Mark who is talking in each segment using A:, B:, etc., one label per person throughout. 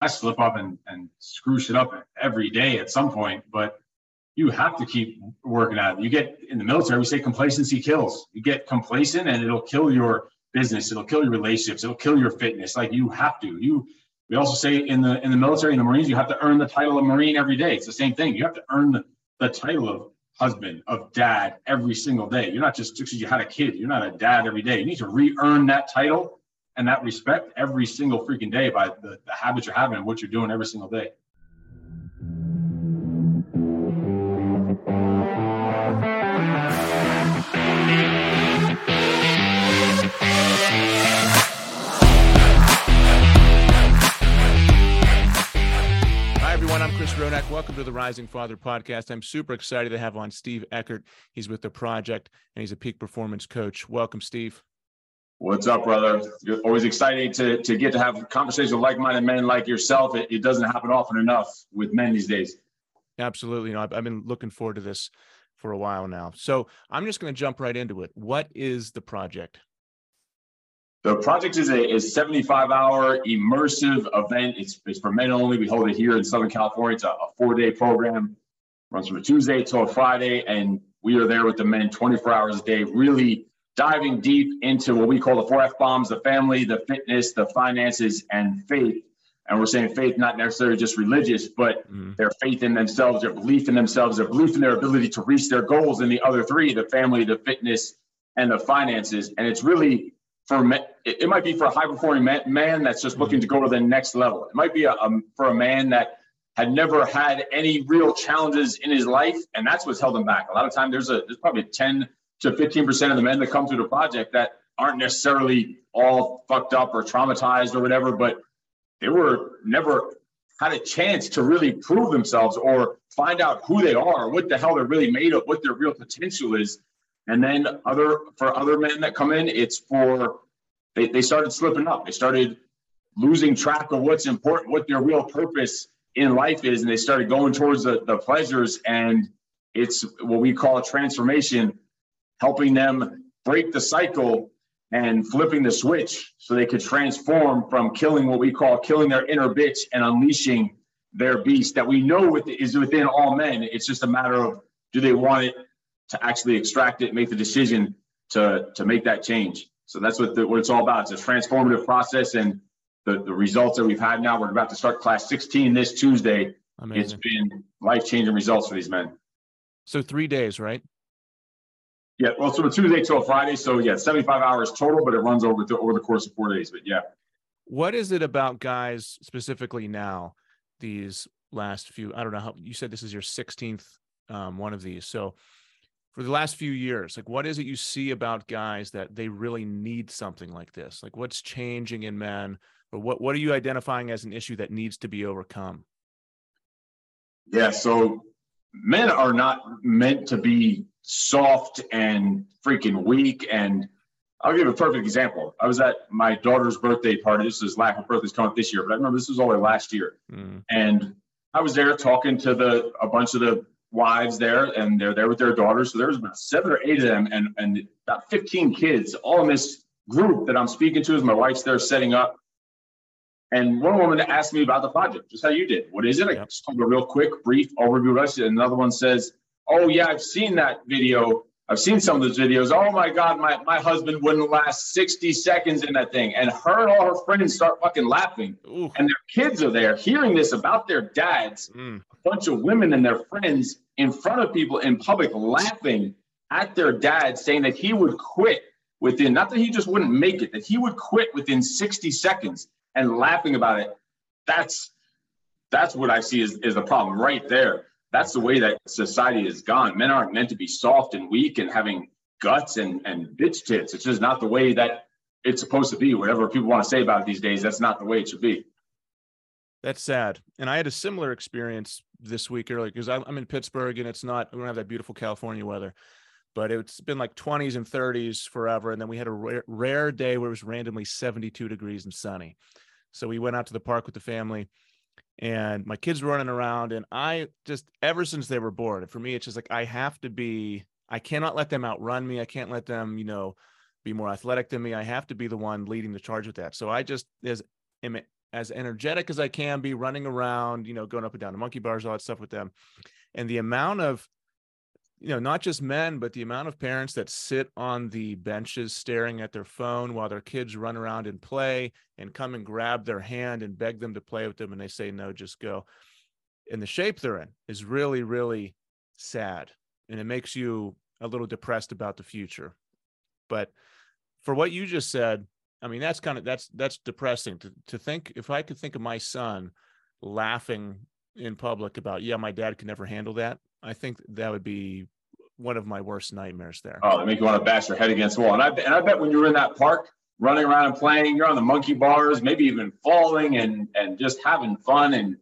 A: I slip up and, and screw shit up every day at some point, but you have to keep working at it. You get in the military, we say complacency kills. You get complacent and it'll kill your business, it'll kill your relationships, it'll kill your fitness. Like you have to. You we also say in the in the military, in the Marines, you have to earn the title of Marine every day. It's the same thing. You have to earn the, the title of husband, of dad every single day. You're not just because you had a kid, you're not a dad every day. You need to re-earn that title and that respect every single freaking day by the, the habits you're having and what you're doing every single day.
B: I'm Chris Rodak. Welcome to the Rising Father podcast. I'm super excited to have on Steve Eckert. He's with the project and he's a peak performance coach. Welcome, Steve.
A: What's up, brother? You're always exciting to, to get to have conversations with like-minded men like yourself. It, it doesn't happen often enough with men these days.
B: Absolutely. You know, I've, I've been looking forward to this for a while now. So I'm just going to jump right into it. What is the project?
A: The project is a, 75 hour immersive event. It's, it's for men only. We hold it here in Southern California. It's a, a four day program, runs from a Tuesday till a Friday. And we are there with the men 24 hours a day, really diving deep into what we call the four F bombs the family, the fitness, the finances, and faith. And we're saying faith, not necessarily just religious, but mm. their faith in themselves, their belief in themselves, their belief in their ability to reach their goals in the other three the family, the fitness, and the finances. And it's really for me, it might be for a high performing man, man, that's just looking to go to the next level. It might be a, a, for a man that had never had any real challenges in his life, and that's what's held him back. A lot of time, there's a there's probably 10 to 15 percent of the men that come through the project that aren't necessarily all fucked up or traumatized or whatever, but they were never had a chance to really prove themselves or find out who they are, what the hell they're really made of, what their real potential is. And then other for other men that come in, it's for they, they started slipping up. They started losing track of what's important, what their real purpose in life is, and they started going towards the, the pleasures. And it's what we call a transformation, helping them break the cycle and flipping the switch so they could transform from killing what we call killing their inner bitch and unleashing their beast that we know is within all men. It's just a matter of do they want it to actually extract it, make the decision to, to make that change. So that's what, the, what it's all about. It's a transformative process, and the, the results that we've had now. We're about to start class 16 this Tuesday. Amazing. It's been life changing results for these men.
B: So three days, right?
A: Yeah. Well, so a Tuesday till Friday. So yeah, 75 hours total, but it runs over the, over the course of four days. But yeah.
B: What is it about guys specifically now? These last few, I don't know how you said this is your 16th um, one of these. So for the last few years like what is it you see about guys that they really need something like this like what's changing in men or what what are you identifying as an issue that needs to be overcome
A: yeah so men are not meant to be soft and freaking weak and I'll give a perfect example. I was at my daughter's birthday party. This is lack of birthday's coming up this year, but I remember this was only last year. Mm. And I was there talking to the a bunch of the wives there and they're there with their daughters. So there's about seven or eight of them and, and about 15 kids all in this group that I'm speaking to as my wife's there setting up. And one woman asked me about the project, just how you did. What is it? I just told a real quick, brief overview of it. And another one says, Oh, yeah, I've seen that video. I've seen some of those videos. Oh my God, my, my husband wouldn't last 60 seconds in that thing. And her and all her friends start fucking laughing. Ooh. And their kids are there hearing this about their dads. Mm bunch of women and their friends in front of people in public laughing at their dad saying that he would quit within not that he just wouldn't make it that he would quit within 60 seconds and laughing about it that's that's what i see is, is the problem right there that's the way that society has gone men aren't meant to be soft and weak and having guts and and bitch tits it's just not the way that it's supposed to be whatever people want to say about it these days that's not the way it should be
B: that's sad. And I had a similar experience this week earlier because I'm in Pittsburgh and it's not, we don't have that beautiful California weather, but it's been like 20s and 30s forever. And then we had a rare, rare day where it was randomly 72 degrees and sunny. So we went out to the park with the family and my kids were running around. And I just, ever since they were born, for me, it's just like, I have to be, I cannot let them outrun me. I can't let them, you know, be more athletic than me. I have to be the one leading the charge with that. So I just, as am as energetic as I can be, running around, you know, going up and down the monkey bars, all that stuff with them. And the amount of, you know, not just men, but the amount of parents that sit on the benches staring at their phone while their kids run around and play and come and grab their hand and beg them to play with them. And they say, no, just go. And the shape they're in is really, really sad. And it makes you a little depressed about the future. But for what you just said, I mean, that's kind of that's that's depressing to to think if I could think of my son laughing in public about, yeah, my dad could never handle that. I think that would be one of my worst nightmares there.
A: Oh, they make you want to bash your head against the wall. And I and I bet when you're in that park running around and playing, you're on the monkey bars, maybe even falling and and just having fun. And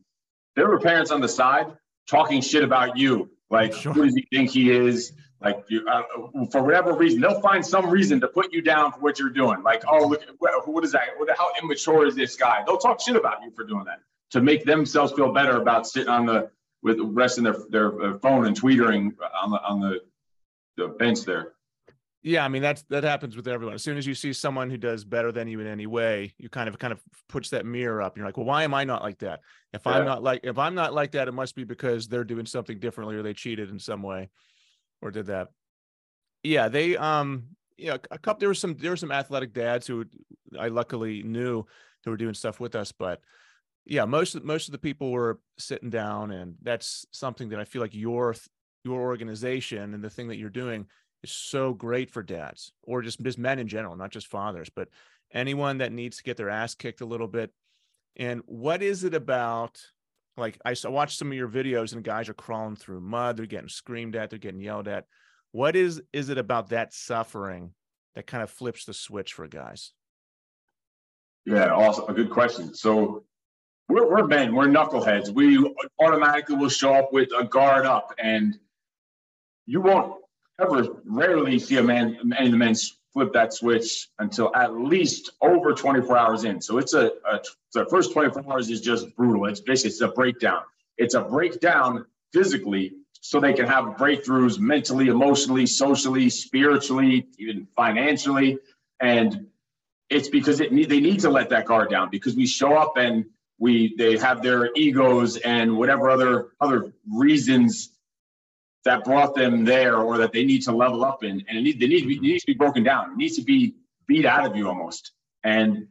A: there were parents on the side talking shit about you. Like, sure. who does he think he is? Like you, uh, for whatever reason, they'll find some reason to put you down for what you're doing. Like, oh, look, what, what is that? What, how immature is this guy? They'll talk shit about you for doing that to make themselves feel better about sitting on the with resting their their phone and tweetering on the on the the bench there.
B: Yeah, I mean that's that happens with everyone. As soon as you see someone who does better than you in any way, you kind of kind of puts that mirror up. You're like, well, why am I not like that? If yeah. I'm not like if I'm not like that, it must be because they're doing something differently or they cheated in some way or did that. Yeah, they um yeah, a couple there were some there were some athletic dads who I luckily knew who were doing stuff with us, but yeah, most of most of the people were sitting down and that's something that I feel like your your organization and the thing that you're doing is so great for dads or just just men in general, not just fathers, but anyone that needs to get their ass kicked a little bit. And what is it about like I watched some of your videos and guys are crawling through mud, they're getting screamed at, they're getting yelled at. What is is it about that suffering that kind of flips the switch for guys?
A: Yeah, also a good question. So we're, we're men, we're knuckleheads. We automatically will show up with a guard up, and you won't ever rarely see a man, any of the men flip that switch until at least over 24 hours in. So it's a, a the first 24 hours is just brutal. It's basically it's a breakdown. It's a breakdown physically so they can have breakthroughs mentally, emotionally, socially, spiritually, even financially. And it's because it need, they need to let that guard down because we show up and we they have their egos and whatever other other reasons that brought them there or that they need to level up in. And it need, they need, to be, needs to be broken down. It needs to be beat out of you almost. And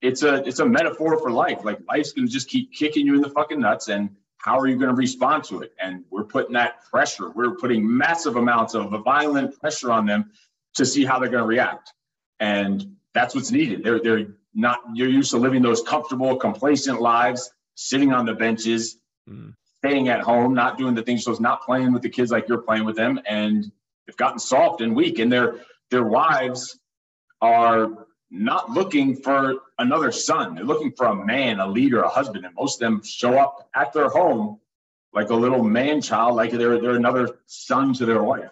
A: it's a it's a metaphor for life. Like life's gonna just keep kicking you in the fucking nuts. And how are you gonna respond to it? And we're putting that pressure, we're putting massive amounts of violent pressure on them to see how they're gonna react. And that's what's needed. They're they're not you're used to living those comfortable, complacent lives, sitting on the benches, mm staying at home, not doing the things, so it's not playing with the kids like you're playing with them, and they've gotten soft and weak, and their their wives are not looking for another son. They're looking for a man, a leader, a husband, and most of them show up at their home like a little man child, like they're they're another son to their wife.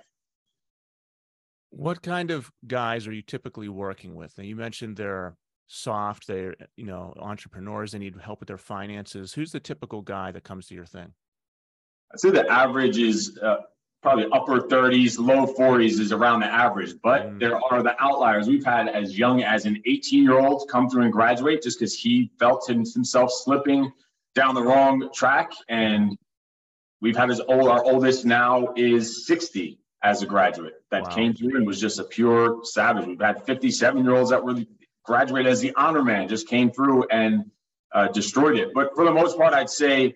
B: What kind of guys are you typically working with? Now you mentioned they're soft, they're you know entrepreneurs, they need help with their finances. Who's the typical guy that comes to your thing?
A: I'd say the average is uh, probably upper 30s, low 40s is around the average, but mm. there are the outliers. We've had as young as an 18 year old come through and graduate just because he felt himself slipping down the wrong track. And we've had his old, our oldest now is 60 as a graduate that wow. came through and was just a pure savage. We've had 57 year olds that were graduated as the honor man, just came through and uh, destroyed it. But for the most part, I'd say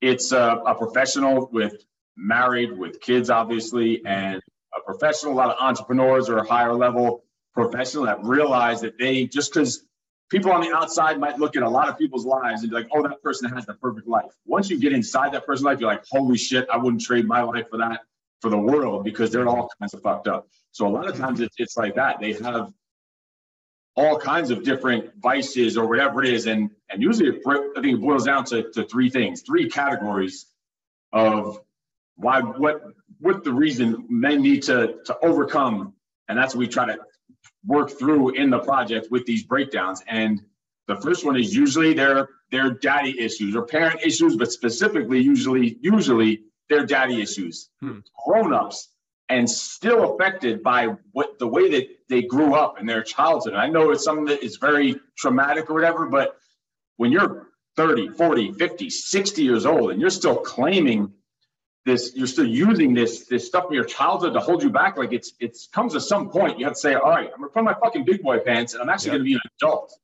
A: it's a, a professional with married with kids, obviously, and a professional. A lot of entrepreneurs or higher level professional that realize that they just because people on the outside might look at a lot of people's lives and be like, oh, that person has the perfect life. Once you get inside that person's life, you're like, holy shit, I wouldn't trade my life for that for the world because they're all kinds of fucked up. So a lot of times it's, it's like that. They have all kinds of different vices or whatever it is. And, and usually I think it boils down to, to three things, three categories of why, what, what the reason men need to, to overcome. And that's what we try to work through in the project with these breakdowns. And the first one is usually their, their daddy issues or parent issues, but specifically usually, usually their daddy issues. Hmm. Grown-ups and still affected by what the way that they grew up in their childhood. And I know it's something that is very traumatic or whatever, but when you're 30, 40, 50, 60 years old and you're still claiming this, you're still using this this stuff from your childhood to hold you back, like it's it's comes to some point you have to say, all right, I'm gonna put my fucking big boy pants and I'm actually yep. gonna be an adult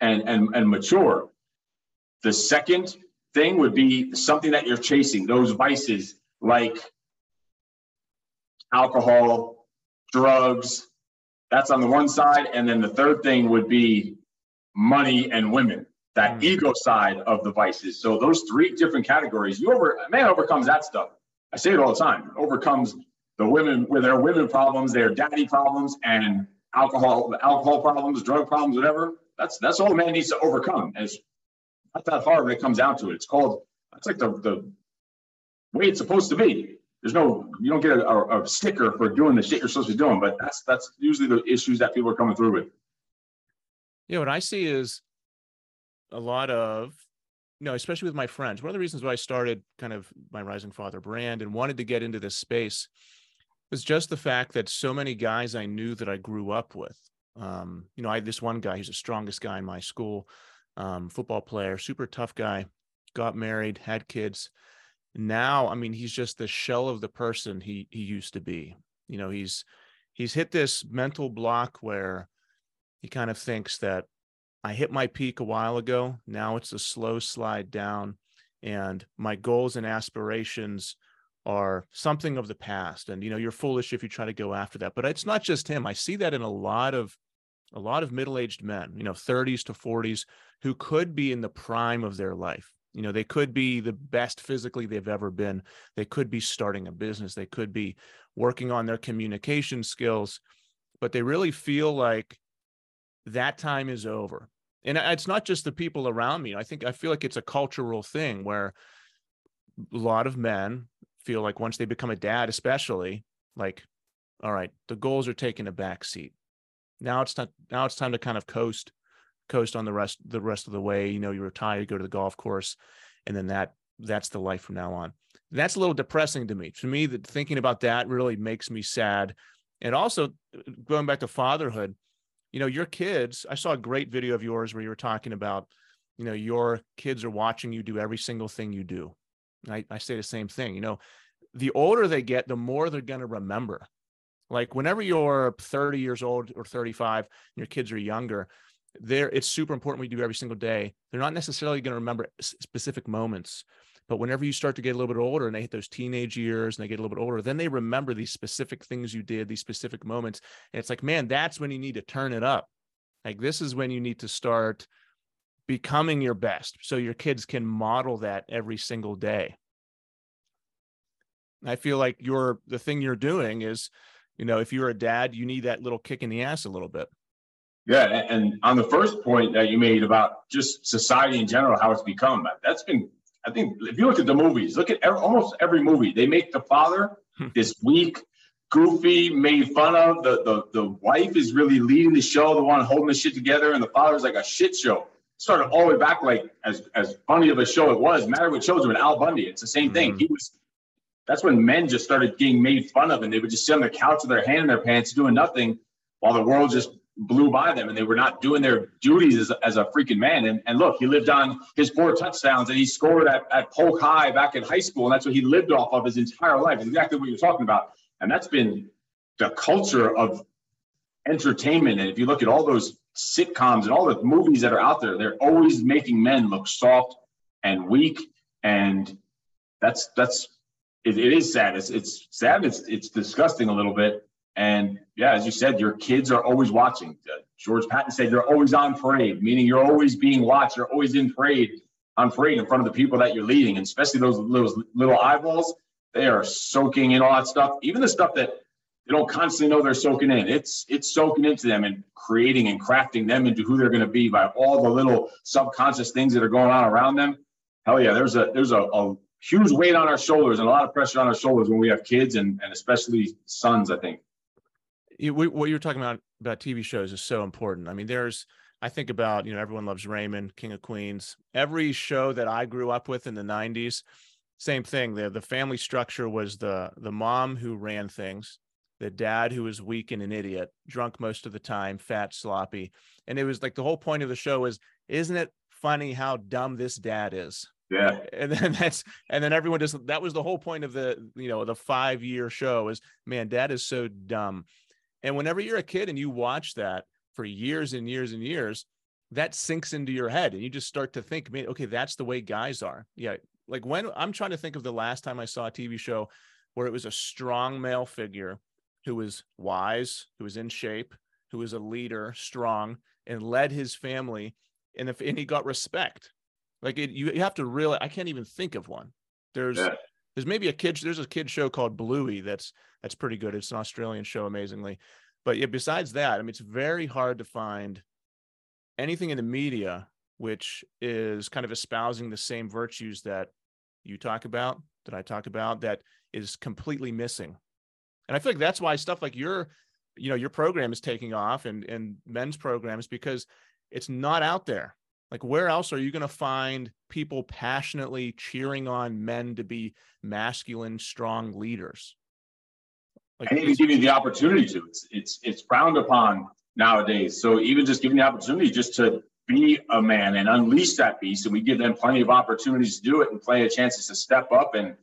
A: and and and mature. The second thing would be something that you're chasing, those vices like alcohol, drugs. That's on the one side. And then the third thing would be money and women, that mm. ego side of the vices. So those three different categories, you over man overcomes that stuff. I say it all the time. Overcomes the women with their women problems, their daddy problems, and alcohol, alcohol problems, drug problems, whatever. That's that's all a man needs to overcome. It's not that hard when it comes down to it. It's called that's like the the way it's supposed to be there's no you don't get a, a, a, sticker for doing the shit you're supposed to be doing but that's that's usually the issues that people are coming through with.
B: Yeah what i see is a lot of you know especially with my friends one of the reasons why i started kind of my rising father brand and wanted to get into this space was just the fact that so many guys i knew that i grew up with um, you know i had this one guy he's the strongest guy in my school um, football player super tough guy got married had kids now i mean he's just the shell of the person he he used to be. You know he's he's hit this mental block where he kind of thinks that i hit my peak a while ago now it's a slow slide down and my goals and aspirations are something of the past. And you know you're foolish if you try to go after that but it's not just him. I see that in a lot of a lot of middle-aged men you know 30s to 40s who could be in the prime of their life you know, they could be the best physically they've ever been. They could be starting a business. They could be working on their communication skills, but they really feel like that time is over. And it's not just the people around me. I think I feel like it's a cultural thing where a lot of men feel like once they become a dad, especially, like, all right, the goals are taking a back seat. Now it's not now it's time to kind of coast coast on the rest the rest of the way. You know, you retire, you go to the golf course, and then that that's the life from now on. That's a little depressing to me. To me, that thinking about that really makes me sad. And also going back to fatherhood, you know, your kids. I saw a great video of yours where you were talking about, you know, your kids are watching you do every single thing you do. I, I say the same thing. You know, the older they get, the more they're going to remember. Like whenever you're 30 years old or 35, and your kids are younger, there it's super important we do every single day. They're not necessarily going to remember specific moments but whenever you start to get a little bit older and they hit those teenage years and they get a little bit older then they remember these specific things you did these specific moments. And it's like man that's when you need to turn it up. Like this is when you need to start becoming your best so your kids can model that every single day. I feel like you're the thing you're doing is you know if you're a dad you need that little kick in the ass a little bit
A: yeah, and on the first point that you made about just society in general, how it's become, that's been, I think, if you look at the movies, look at every, almost every movie, they make the father hmm. this weak, goofy, made fun of. The, the the wife is really leading the show, the one holding the shit together, and the father's like a shit show. Started all the way back, like as as funny of a show it was. Married with Children with Al Bundy. It's the same mm-hmm. thing. He was. That's when men just started getting made fun of, and they would just sit on the couch with their hand in their pants, doing nothing, while the world just blew by them and they were not doing their duties as, as a freaking man. And, and look, he lived on his four touchdowns and he scored at, at Polk High back in high school. And that's what he lived off of his entire life. Exactly what you're talking about. And that's been the culture of entertainment. And if you look at all those sitcoms and all the movies that are out there, they're always making men look soft and weak. And that's, that's, it, it is sad. It's, it's sad. It's, it's disgusting a little bit. And yeah, as you said, your kids are always watching. Uh, George Patton said you're always on parade, meaning you're always being watched. You're always in parade, on parade in front of the people that you're leading, and especially those little little eyeballs. They are soaking in all that stuff, even the stuff that they don't constantly know they're soaking in. It's it's soaking into them and creating and crafting them into who they're going to be by all the little subconscious things that are going on around them. Hell yeah, there's a there's a, a huge weight on our shoulders and a lot of pressure on our shoulders when we have kids and, and especially sons. I think
B: you, what you're talking about about TV shows is so important. I mean, there's I think about you know everyone loves Raymond, King of Queens. Every show that I grew up with in the '90s, same thing. The the family structure was the the mom who ran things, the dad who was weak and an idiot, drunk most of the time, fat, sloppy, and it was like the whole point of the show is, isn't it funny how dumb this dad is.
A: Yeah.
B: And then that's and then everyone just that was the whole point of the you know the five year show is man, dad is so dumb. And whenever you're a kid and you watch that for years and years and years, that sinks into your head and you just start to think, man, okay, that's the way guys are. Yeah. Like when I'm trying to think of the last time I saw a TV show where it was a strong male figure who was wise, who was in shape, who was a leader, strong, and led his family. And if and he got respect. Like it, you, you have to really I can't even think of one. There's yeah. There's maybe a kid there's a kid show called Bluey that's that's pretty good. It's an Australian show, amazingly. But yeah, besides that, I mean, it's very hard to find anything in the media which is kind of espousing the same virtues that you talk about, that I talk about, that is completely missing. And I feel like that's why stuff like your, you know, your program is taking off and and men's programs because it's not out there. Like where else are you going to find people passionately cheering on men to be masculine, strong leaders?
A: Like, and even giving the opportunity to. It's it's it's frowned upon nowadays. So even just giving the opportunity just to be a man and unleash that beast, and we give them plenty of opportunities to do it and plenty of chances to step up and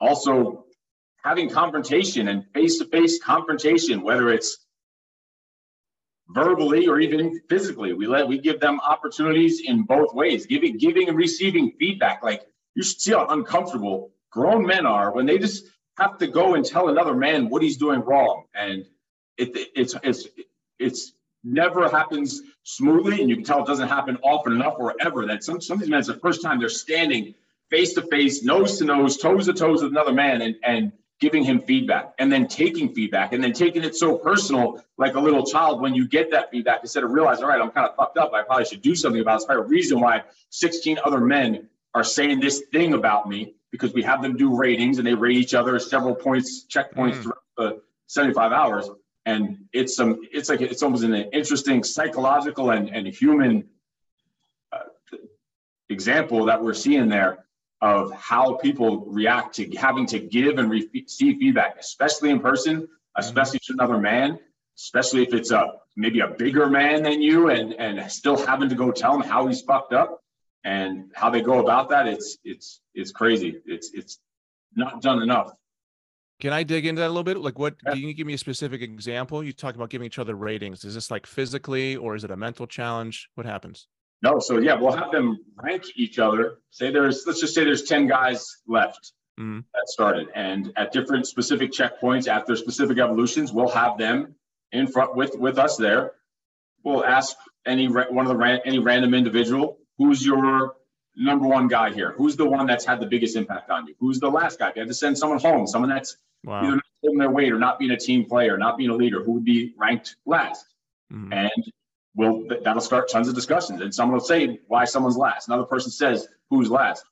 A: also having confrontation and face-to-face confrontation, whether it's verbally or even physically. We let we give them opportunities in both ways, giving giving and receiving feedback. Like you should see how uncomfortable grown men are when they just have to go and tell another man what he's doing wrong. And it, it's it's it's never happens smoothly, and you can tell it doesn't happen often enough or ever. That some some of these men, it's the first time they're standing face to face, nose to nose, toes to toes with another man, and and giving him feedback and then taking feedback and then taking it so personal like a little child when you get that feedback instead of realizing all right i'm kind of fucked up i probably should do something about it. it's probably a reason why 16 other men are saying this thing about me because we have them do ratings and they rate each other several points checkpoints mm. throughout the 75 hours and it's some it's like it's almost an interesting psychological and, and human uh, example that we're seeing there of how people react to having to give and receive feedback especially in person especially to another man especially if it's a maybe a bigger man than you and and still having to go tell him how he's fucked up and how they go about that it's it's it's crazy it's it's not done enough
B: can I dig into that a little bit? Like, what yeah. can you give me a specific example? You talk about giving each other ratings. Is this like physically or is it a mental challenge? What happens?
A: No, so yeah, we'll have them rank each other. Say there's, let's just say there's 10 guys left mm-hmm. that started. And at different specific checkpoints after specific evolutions, we'll have them in front with, with us there. We'll ask any one of the any random individual, who's your number one guy here? Who's the one that's had the biggest impact on you? Who's the last guy? If you had to send someone home, someone that's wow. either not holding their weight or not being a team player, not being a leader, who would be ranked last? Mm-hmm. And will that'll start tons of discussions. And someone will say why someone's last. Another person says who's last.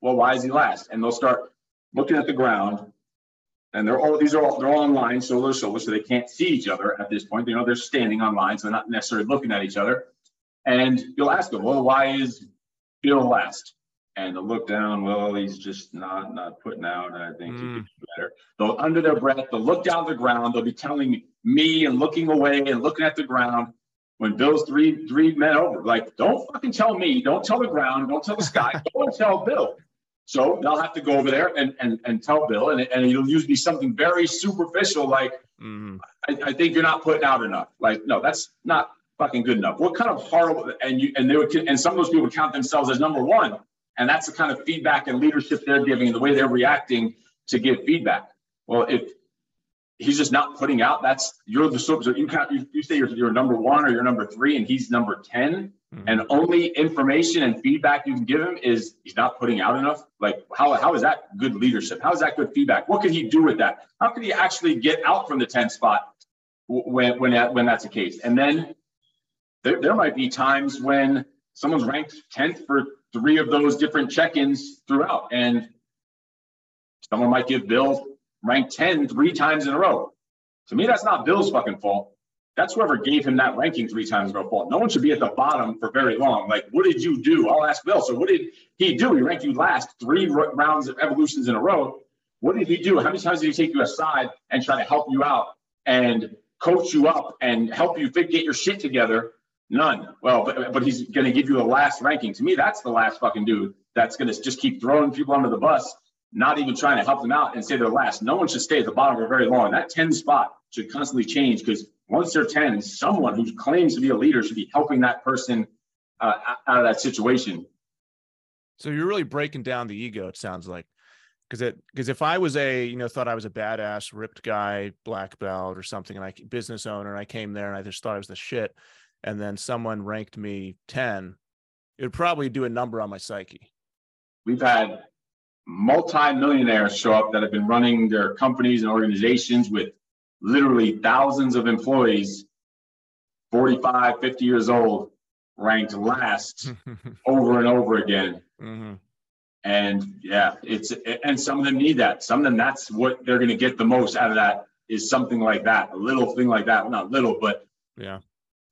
A: Well, why is he last? And they'll start looking at the ground. And they're all these are all they're all online, shoulder to shoulder, so they can't see each other at this point. You know they're standing online, so they're not necessarily looking at each other. And you'll ask them, well, why is Bill last? and they'll look down. Well, he's just not not putting out. I think mm. he could do better. They'll under their breath. They'll look down the ground. They'll be telling me and looking away and looking at the ground. When Bill's three three men over, like don't fucking tell me. Don't tell the ground. Don't tell the sky. don't tell Bill. So they'll have to go over there and and, and tell Bill, and, and it'll usually be something very superficial, like mm. I, I think you're not putting out enough. Like no, that's not fucking good enough. What kind of horrible and you and they would and some of those people would count themselves as number one and that's the kind of feedback and leadership they're giving and the way they're reacting to give feedback. Well, if he's just not putting out, that's you're the so you count you, you say you're, you're number one or you're number three and he's number 10 mm-hmm. and only information and feedback you can give him is he's not putting out enough. Like how how is that good leadership? How is that good feedback? What could he do with that? How could he actually get out from the 10 spot when when that, when that's the case? And then there, there might be times when someone's ranked 10th for three of those different check-ins throughout. And someone might give Bill rank 10 three times in a row. To me, that's not Bill's fucking fault. That's whoever gave him that ranking three times in a row fault. No one should be at the bottom for very long. Like, what did you do? I'll ask Bill. So what did he do? He ranked you last three rounds of evolutions in a row. What did he do? How many times did he take you aside and try to help you out and coach you up and help you get your shit together None. Well, but, but he's going to give you the last ranking. To me, that's the last fucking dude that's going to just keep throwing people under the bus, not even trying to help them out and say they're last. No one should stay at the bottom for very long. That 10 spot should constantly change because once they're 10, someone who claims to be a leader should be helping that person uh, out of that situation.
B: So you're really breaking down the ego, it sounds like because it because if I was a you know thought I was a badass ripped guy black belt or something and I business owner and I came there and I just thought I was the shit and then someone ranked me 10 it would probably do a number on my psyche
A: we've had multi-millionaires show up that have been running their companies and organizations with literally thousands of employees 45 50 years old ranked last over and over again mm-hmm. And yeah, it's and some of them need that. Some of them that's what they're going to get the most out of that is something like that, a little thing like that. Not little, but
B: yeah,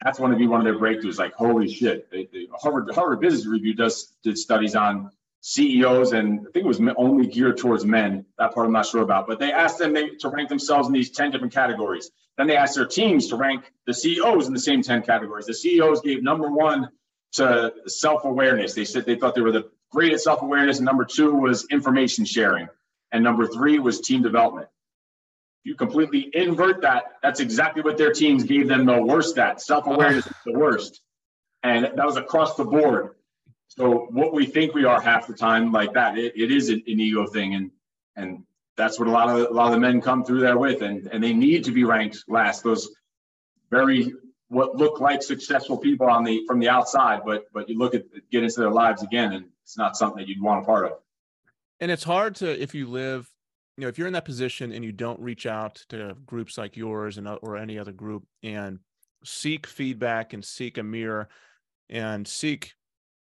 A: that's going to be one of their breakthroughs. Like holy shit, they, they, Harvard Harvard Business Review does did studies on CEOs, and I think it was only geared towards men. That part I'm not sure about, but they asked them they, to rank themselves in these ten different categories. Then they asked their teams to rank the CEOs in the same ten categories. The CEOs gave number one to self awareness. They said they thought they were the greatest self awareness. Number two was information sharing. And number three was team development. You completely invert that. That's exactly what their teams gave them the worst at. Self awareness is the worst. And that was across the board. So what we think we are half the time, like that, it, it is an, an ego thing. And and that's what a lot of a lot of the men come through there with. And and they need to be ranked last. Those very what look like successful people on the from the outside, but but you look at get into their lives again, and it's not something that you'd want a part of.
B: And it's hard to if you live, you know, if you're in that position and you don't reach out to groups like yours and or any other group and seek feedback and seek a mirror and seek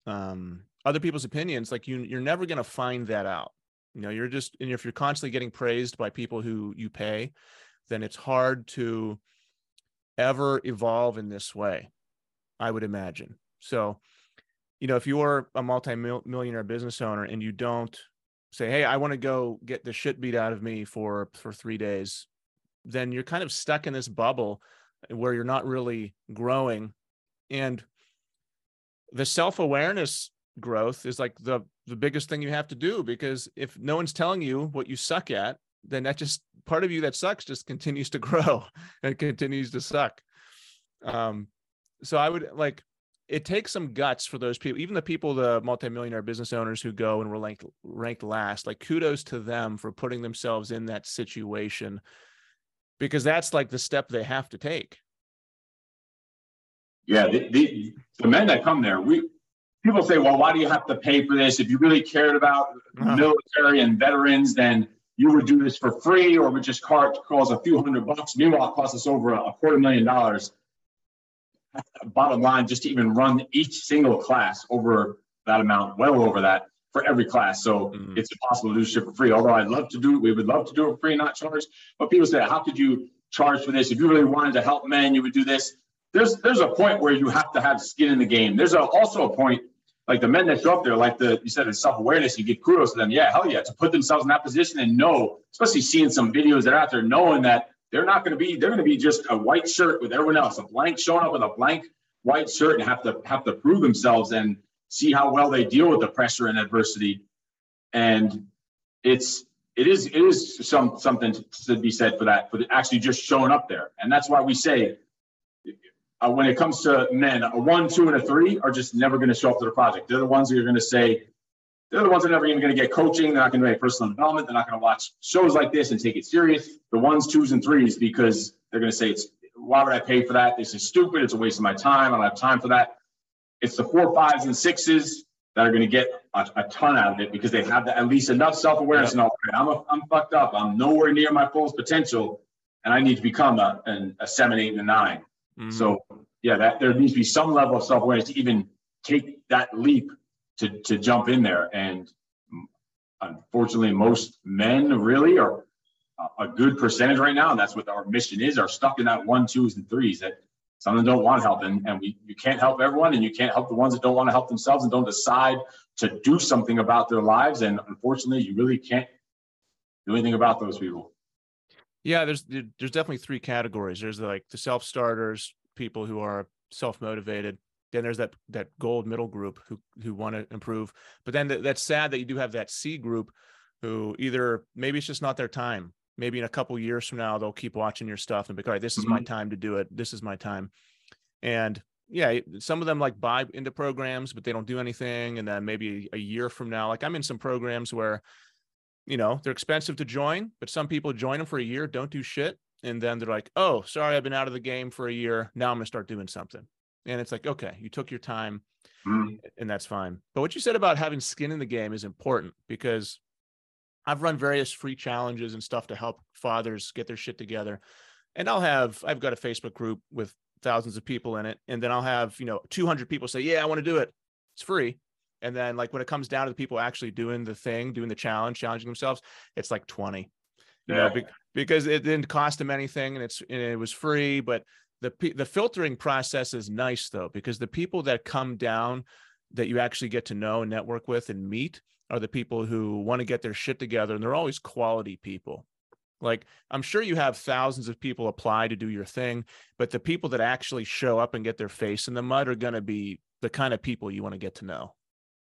B: um, other people's opinions, like you you're never going to find that out. You know, you're just and if you're constantly getting praised by people who you pay, then it's hard to ever evolve in this way. I would imagine. So you know, if you're a multi-millionaire business owner and you don't say, "Hey, I want to go get the shit beat out of me for for 3 days," then you're kind of stuck in this bubble where you're not really growing and the self-awareness growth is like the the biggest thing you have to do because if no one's telling you what you suck at then that just part of you that sucks just continues to grow and continues to suck um so i would like it takes some guts for those people, even the people, the multimillionaire business owners who go and were ranked ranked last. Like kudos to them for putting themselves in that situation, because that's like the step they have to take.
A: Yeah, the, the, the men that come there, we people say, well, why do you have to pay for this? If you really cared about uh-huh. military and veterans, then you would do this for free, or would just cost a few hundred bucks. Meanwhile, it costs us over a quarter million dollars bottom line, just to even run each single class over that amount, well over that for every class. So mm-hmm. it's impossible to do shit for free. Although I'd love to do it, we would love to do it for free, not charge. But people say, how could you charge for this? If you really wanted to help men, you would do this. There's there's a point where you have to have skin in the game. There's a, also a point like the men that show up there, like the you said, the self awareness. You give kudos to them. Yeah, hell yeah, to put themselves in that position and know, especially seeing some videos that are out there, knowing that they're not going to be they're going to be just a white shirt with everyone else, a blank showing up with a blank white shirt and have to have to prove themselves and see how well they deal with the pressure and adversity. And it's it is it is some something to be said for that, for actually just showing up there. And that's why we say uh, when it comes to men, a one, two, and a three are just never going to show up to the project. They're the ones that are going to say, they're the ones that are never even going to get coaching. They're not going to make personal development. They're not going to watch shows like this and take it serious. The ones, twos, and threes because they're going to say it's why would I pay for that? This is stupid. It's a waste of my time. I don't have time for that. It's the four, fives, and sixes that are going to get a, a, ton out of it because they have the, at least enough self awareness. And I'm, a, I'm fucked up. I'm nowhere near my fullest potential, and I need to become a, an, a seven, eight, and a 9 mm-hmm. So yeah, that there needs to be some level of self awareness to even take that leap to to jump in there. And unfortunately, most men really are a good percentage right now, and that's what our mission is, are stuck in that one, twos, and threes that some of them don't want help. And, and we you can't help everyone, and you can't help the ones that don't want to help themselves and don't decide to do something about their lives. And unfortunately, you really can't do anything about those people.
B: Yeah, there's there's definitely three categories. There's like the self starters, people who are self-motivated. Then there's that that gold middle group who who want to improve. But then th- that's sad that you do have that c group who either maybe it's just not their time. Maybe in a couple years from now they'll keep watching your stuff and be like all right this is mm-hmm. my time to do it. This is my time. And yeah some of them like buy into programs but they don't do anything. And then maybe a year from now like i'm in some programs where you know they're expensive to join but some people join them for a year don't do shit and then they're like oh sorry i've been out of the game for a year now i'm going to start doing something and it's like okay you took your time mm-hmm. and that's fine but what you said about having skin in the game is important because I've run various free challenges and stuff to help fathers get their shit together. And I'll have, I've got a Facebook group with thousands of people in it. And then I'll have, you know, 200 people say, yeah, I want to do it. It's free. And then like when it comes down to the people actually doing the thing, doing the challenge, challenging themselves, it's like 20, you yeah. know, be, because it didn't cost them anything and it's, and it was free. But the, the filtering process is nice though, because the people that come down that you actually get to know and network with and meet, are the people who want to get their shit together and they're always quality people. Like I'm sure you have thousands of people apply to do your thing, but the people that actually show up and get their face in the mud are going to be the kind of people you want to get to know.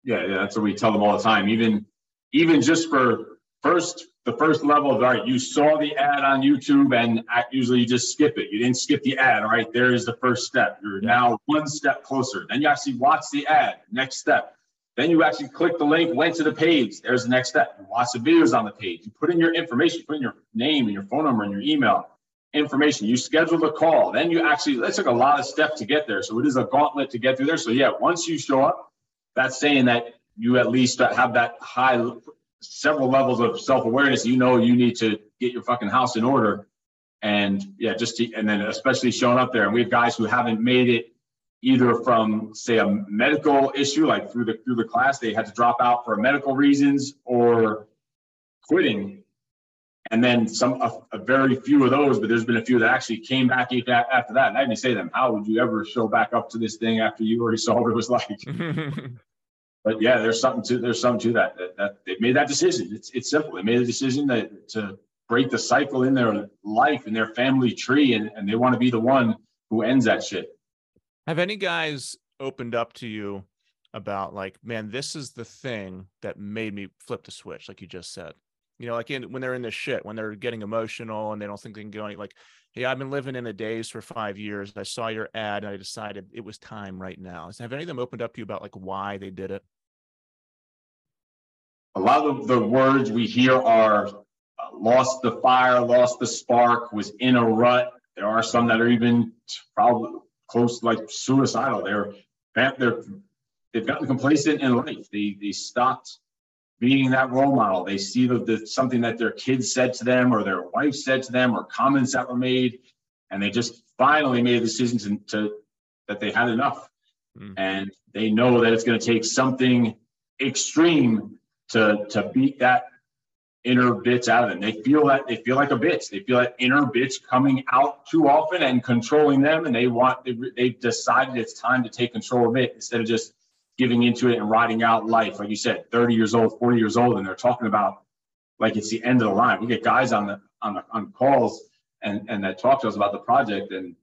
A: Yeah, yeah, that's what we tell them all the time. Even even just for first the first level of all right, you saw the ad on YouTube and usually you just skip it. You didn't skip the ad. All right, there is the first step. You're now one step closer. Then you actually watch the ad. Next step. Then you actually click the link, went to the page. There's the next step. You watch the videos on the page. You put in your information, you put in your name and your phone number and your email information. You schedule the call. Then you actually, that took a lot of steps to get there. So it is a gauntlet to get through there. So yeah, once you show up, that's saying that you at least have that high, several levels of self-awareness. You know, you need to get your fucking house in order. And yeah, just to, and then especially showing up there. And we have guys who haven't made it either from say a medical issue like through the through the class they had to drop out for medical reasons or quitting and then some a, a, very few of those but there's been a few that actually came back after that. And i didn't say to them how would you ever show back up to this thing after you already saw what it was like? But yeah there's something to there's something to that, that, that they made that decision. It's, it's simple. They made a decision that, to break the cycle in their life in their family tree and, and they want to be the one who ends that shit.
B: Have any guys opened up to you about like, man, this is the thing that made me flip the switch, like you just said? You know, like in, when they're in this shit, when they're getting emotional and they don't think they can go any, like, hey, I've been living in the daze for five years. I saw your ad and I decided it was time right now. Have any of them opened up to you about like why they did it?
A: A lot of the words we hear are uh, lost the fire, lost the spark, was in a rut. There are some that are even probably close like suicidal. They're they're they've gotten complacent in life. They they stopped being that role model. They see the, the something that their kids said to them or their wife said to them or comments that were made, and they just finally made a decision to, to that they had enough. Mm. And they know that it's going to take something extreme to to beat that inner bitch out of them. They feel that they feel like a bitch. They feel that inner bitch coming out too often and controlling them. And they want they, they've decided it's time to take control of it instead of just giving into it and riding out life. Like you said, 30 years old, 40 years old, and they're talking about like it's the end of the line. We get guys on the on the on calls and and that talk to us about the project, and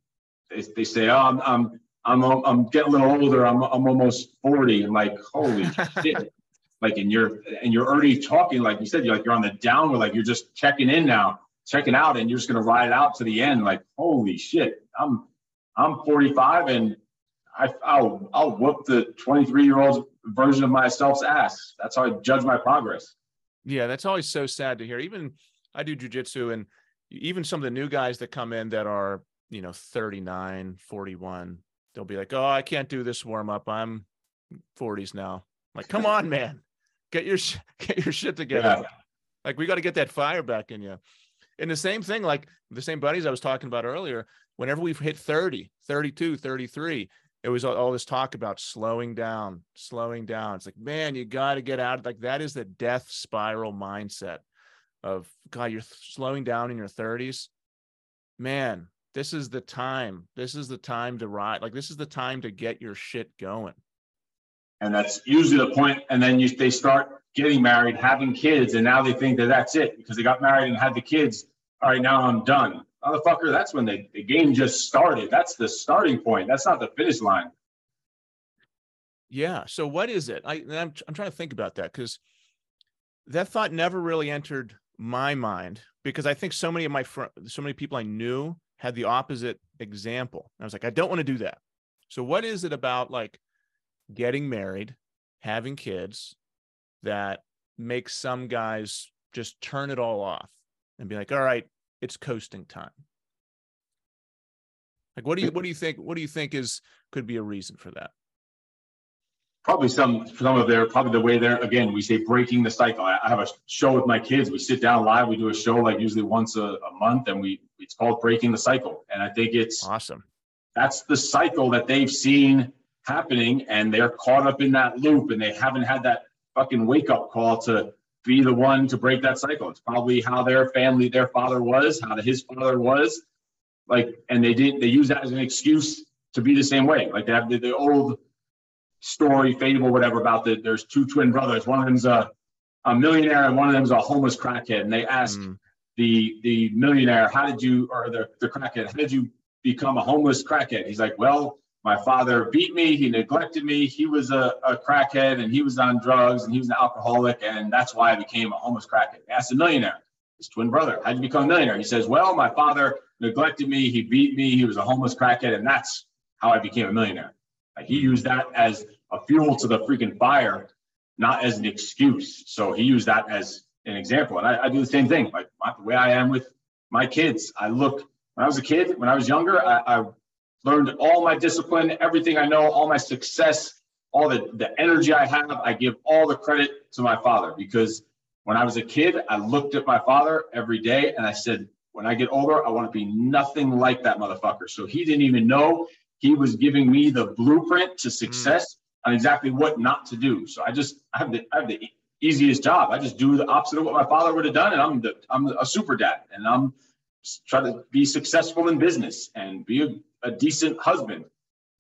A: they, they say, "Oh, I'm I'm I'm I'm getting a little older. I'm I'm almost 40." I'm like, "Holy shit!" like and you're and you're already talking like you said you're like you're on the downward like you're just checking in now checking out and you're just going to ride it out to the end like holy shit i'm i'm 45 and I, I'll I'll whoop the 23 year old version of myself's ass. That's how I judge my progress.
B: Yeah, that's always so sad to hear. Even I do jujitsu, and even some of the new guys that come in that are you know 39, 41, they'll be like, "Oh, I can't do this warm up. I'm 40s now." I'm like, come on, man get your get your shit together. Yeah. Like we got to get that fire back in you. And the same thing, like the same buddies I was talking about earlier, whenever we've hit 30, 32, 33, it was all, all this talk about slowing down, slowing down. It's like, man, you got to get out. Like that is the death spiral mindset of God, you're slowing down in your 30s. Man, this is the time. This is the time to ride. Like this is the time to get your shit going
A: and that's usually the point. And then you, they start getting married, having kids, and now they think that that's it because they got married and had the kids. All right, now I'm done. Motherfucker, that's when the, the game just started. That's the starting point. That's not the finish line.
B: Yeah. So what is it? I, I'm, I'm trying to think about that because that thought never really entered my mind because I think so many of my friends, so many people I knew had the opposite example. I was like, I don't want to do that. So what is it about like getting married, having kids that makes some guys just turn it all off and be like, all right, it's coasting time? Like what do you what do you think what do you think is could be a reason for that?
A: probably some some of their probably the way they're again we say breaking the cycle. I, I, have a show with my kids. We sit down live. We do a show like usually once a, a, month and we it's called breaking the cycle. And i think it's
B: awesome.
A: That's the cycle that they've seen happening and they're caught up in that loop and they haven't had that fucking wake up call to be the one to break that cycle it's probably how their family their father was how his father was like and they didn't they use that as an excuse to be the same way like they have the, the old story, fable, whatever, about that there's two twin brothers. One of them's a, a millionaire and one of them's a homeless crackhead. And they ask mm. the the millionaire, how did you, or the, the crackhead, how did you become a homeless crackhead? He's like, well, my father beat me, he neglected me, he was a, a crackhead and he was on drugs and he was an alcoholic, and that's why I became a homeless crackhead. Ask a millionaire, his twin brother, how'd you become a millionaire? He says, well, my father neglected me, he beat me, he was a homeless crackhead, and that's how I became a millionaire. Like he used that as a fuel to the freaking fire, not as an excuse. So he used that as an example. And I, I do the same thing. Like my, the way I am with my kids, I look when I was a kid, when I was younger, I, I learned all my discipline, everything I know, all my success, all the, the energy I have. I give all the credit to my father because when I was a kid, I looked at my father every day and I said, when I get older, I want to be nothing like that motherfucker. So he didn't even know he was giving me the blueprint to success mm. on exactly what not to do. So I just I have the I have the easiest job. I just do the opposite of what my father would have done, and I'm the I'm a super dad, and I'm trying to be successful in business and be a, a, decent husband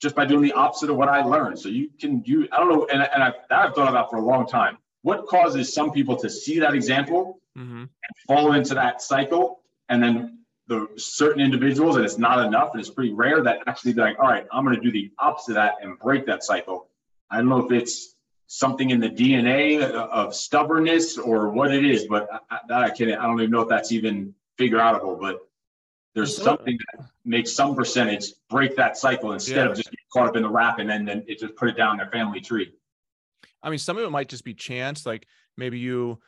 A: just by doing the opposite of what I learned. So you can you I don't know, and, and I've, I've thought about for a long time. What causes some people to see that example mm-hmm. and fall into that cycle, and then the certain individuals and it's not enough and it's pretty rare that actually be like all right i'm going to do the opposite of that and break that cycle i don't know if it's something in the dna of stubbornness or what it is but I, that i can't i don't even know if that's even figure outable but there's something that makes some percentage break that cycle instead yeah. of just getting caught up in the wrap and then, then it just put it down their family tree.
B: I mean some of it might just be chance like maybe you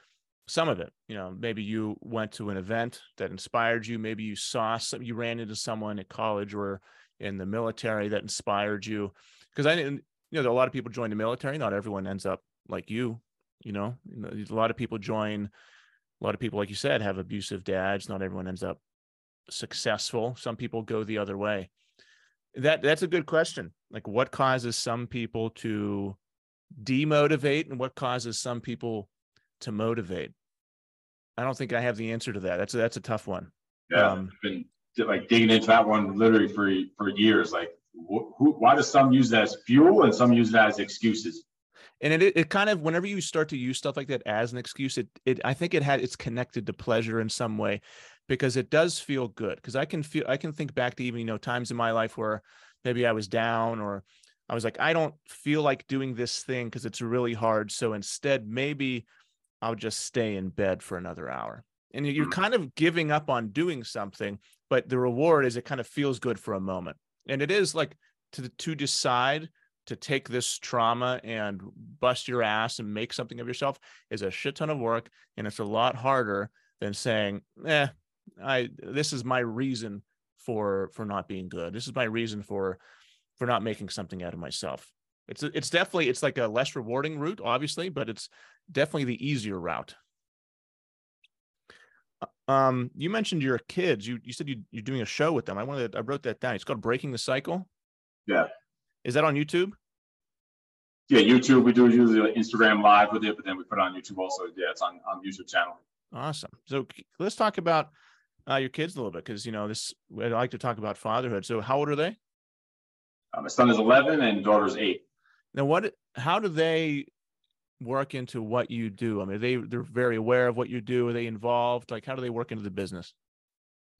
B: some of it you know maybe you went to an event that inspired you maybe you saw some you ran into someone at college or in the military that inspired you. Because i didn't you know a lot of people join the military not everyone ends up like you you know a lot of people join a lot of people like you said have abusive dads not everyone ends up successful some people go the other way that that's a good question like what causes some people to demotivate and what causes some people to motivate? I don't think I have the answer to that. That's a, that's a tough one.
A: Yeah, um, I've been like digging into that one literally for for years. Like, wh- who, why do some use that as fuel and some use that as excuses?
B: And it, it kind of whenever you start to use stuff like that as an excuse, it it I think it had it's connected to pleasure in some way because it does feel good. Because I can feel I can think back to even you know times in my life where maybe I was down or I was like I don't feel like doing this thing because it's really hard. So instead, maybe I'll just stay in bed for another hour. And you're mm. kind of giving up on doing something, but the reward is it kind of feels good for a moment. And it is like to to decide to take this trauma and bust your ass and make something of yourself is a shit ton of work and it's a lot harder than saying eh i this is my reason for for not being good this is my reason for for not making something out of myself it's it's definitely it's like a less rewarding route obviously but it's definitely the easier route. Uh, um, you mentioned your kids. You you said you you're doing a show with them. I wanted I wrote that down. It's called Breaking the Cycle.
A: Yeah.
B: Is that on YouTube?
A: Yeah, YouTube. We do usually Instagram live with it, but then we put it on YouTube also. Yeah, it's on on YouTube channel.
B: Awesome. So let's talk about uh, your kids a little bit because you know this. I like to talk about fatherhood. So how old are they?
A: Uh, my son is 11 and daughter's eight.
B: Now, what? How do they work into what you do? I mean, they they're very aware of what you do. Are they involved? Like, how do they work into the business?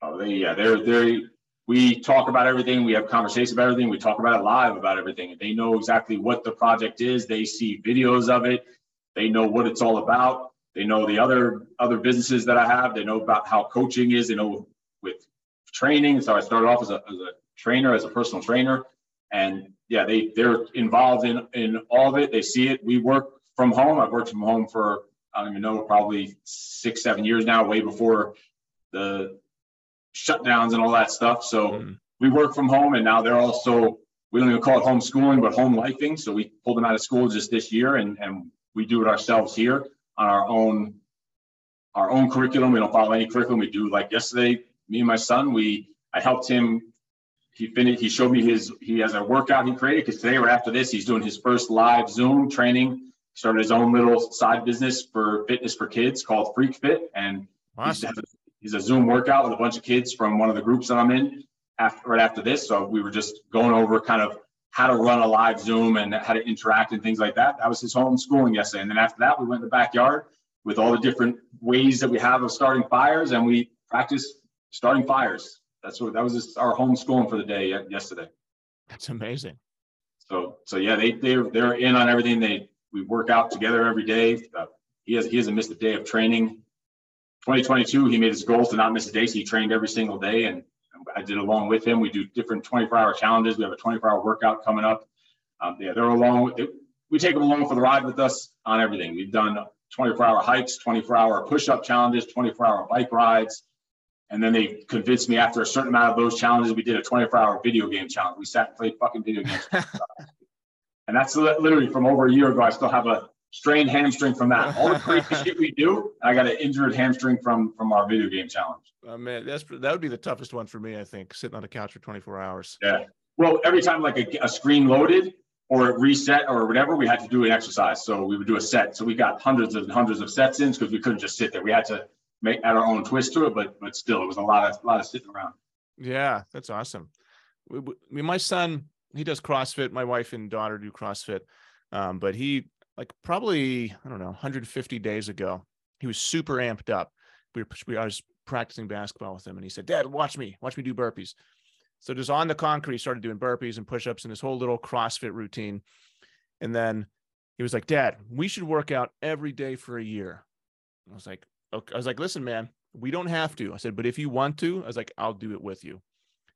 A: Oh, they, yeah, they're they're we talk about everything. We have conversations about everything. We talk about it live about everything. They know exactly what the project is. They see videos of it. They know what it's all about. They know the other other businesses that I have. They know about how coaching is. They know with training. So I started off as a, as a trainer, as a personal trainer, and yeah, they they're involved in in all of it. They see it. We work from home. I've worked from home for I don't even know probably six seven years now, way before the shutdowns and all that stuff. So mm. we work from home, and now they're also we don't even call it homeschooling, but home lifing. So we pulled them out of school just this year, and and we do it ourselves here on our own our own curriculum. We don't follow any curriculum. We do like yesterday. Me and my son, we I helped him. He finished. He showed me his. He has a workout he created because today or after this, he's doing his first live Zoom training. Started his own little side business for fitness for kids called Freak Fit, and awesome he's a Zoom workout with a bunch of kids from one of the groups that I'm in after right after this. So we were just going over kind of how to run a live Zoom and how to interact and things like that. That was his homeschooling yesterday. And then after that, we went in the backyard with all the different ways that we have of starting fires and we practiced starting fires. That's what that was just our homeschooling for the day yesterday.
B: That's amazing.
A: So so yeah, they they're they're in on everything. They we work out together every day. Uh, he has he hasn't missed a day of training 2022, he made his goal to not miss a day. So he trained every single day, and I did along with him. We do different 24-hour challenges. We have a 24-hour workout coming up. Um, yeah, they're along. we take them along for the ride with us on everything. We've done 24-hour hikes, 24-hour push-up challenges, 24-hour bike rides, and then they convinced me after a certain amount of those challenges, we did a 24-hour video game challenge. We sat and played fucking video games. and that's literally from over a year ago. I still have a strained hamstring from that. All the crazy shit we do, I got an injured hamstring from from our video game challenge.
B: Oh man, that's that would be the toughest one for me. I think sitting on a couch for 24 hours.
A: Yeah. Well, every time like a, a screen loaded or it reset or whatever, we had to do an exercise. So we would do a set. So we got hundreds and hundreds of sets in because we couldn't just sit there. We had to make add our own twist to it, but but still, it was a lot of a lot of sitting around.
B: Yeah, that's awesome. We, we, my son, he does CrossFit. My wife and daughter do CrossFit. Um, but he like probably I don't know 150 days ago. He was super amped up. We were we, I was practicing basketball with him, and he said, "Dad, watch me, watch me do burpees." So just on the concrete, started doing burpees and push-ups and this whole little CrossFit routine. And then he was like, "Dad, we should work out every day for a year." I was like, "Okay." I was like, "Listen, man, we don't have to." I said, "But if you want to," I was like, "I'll do it with you."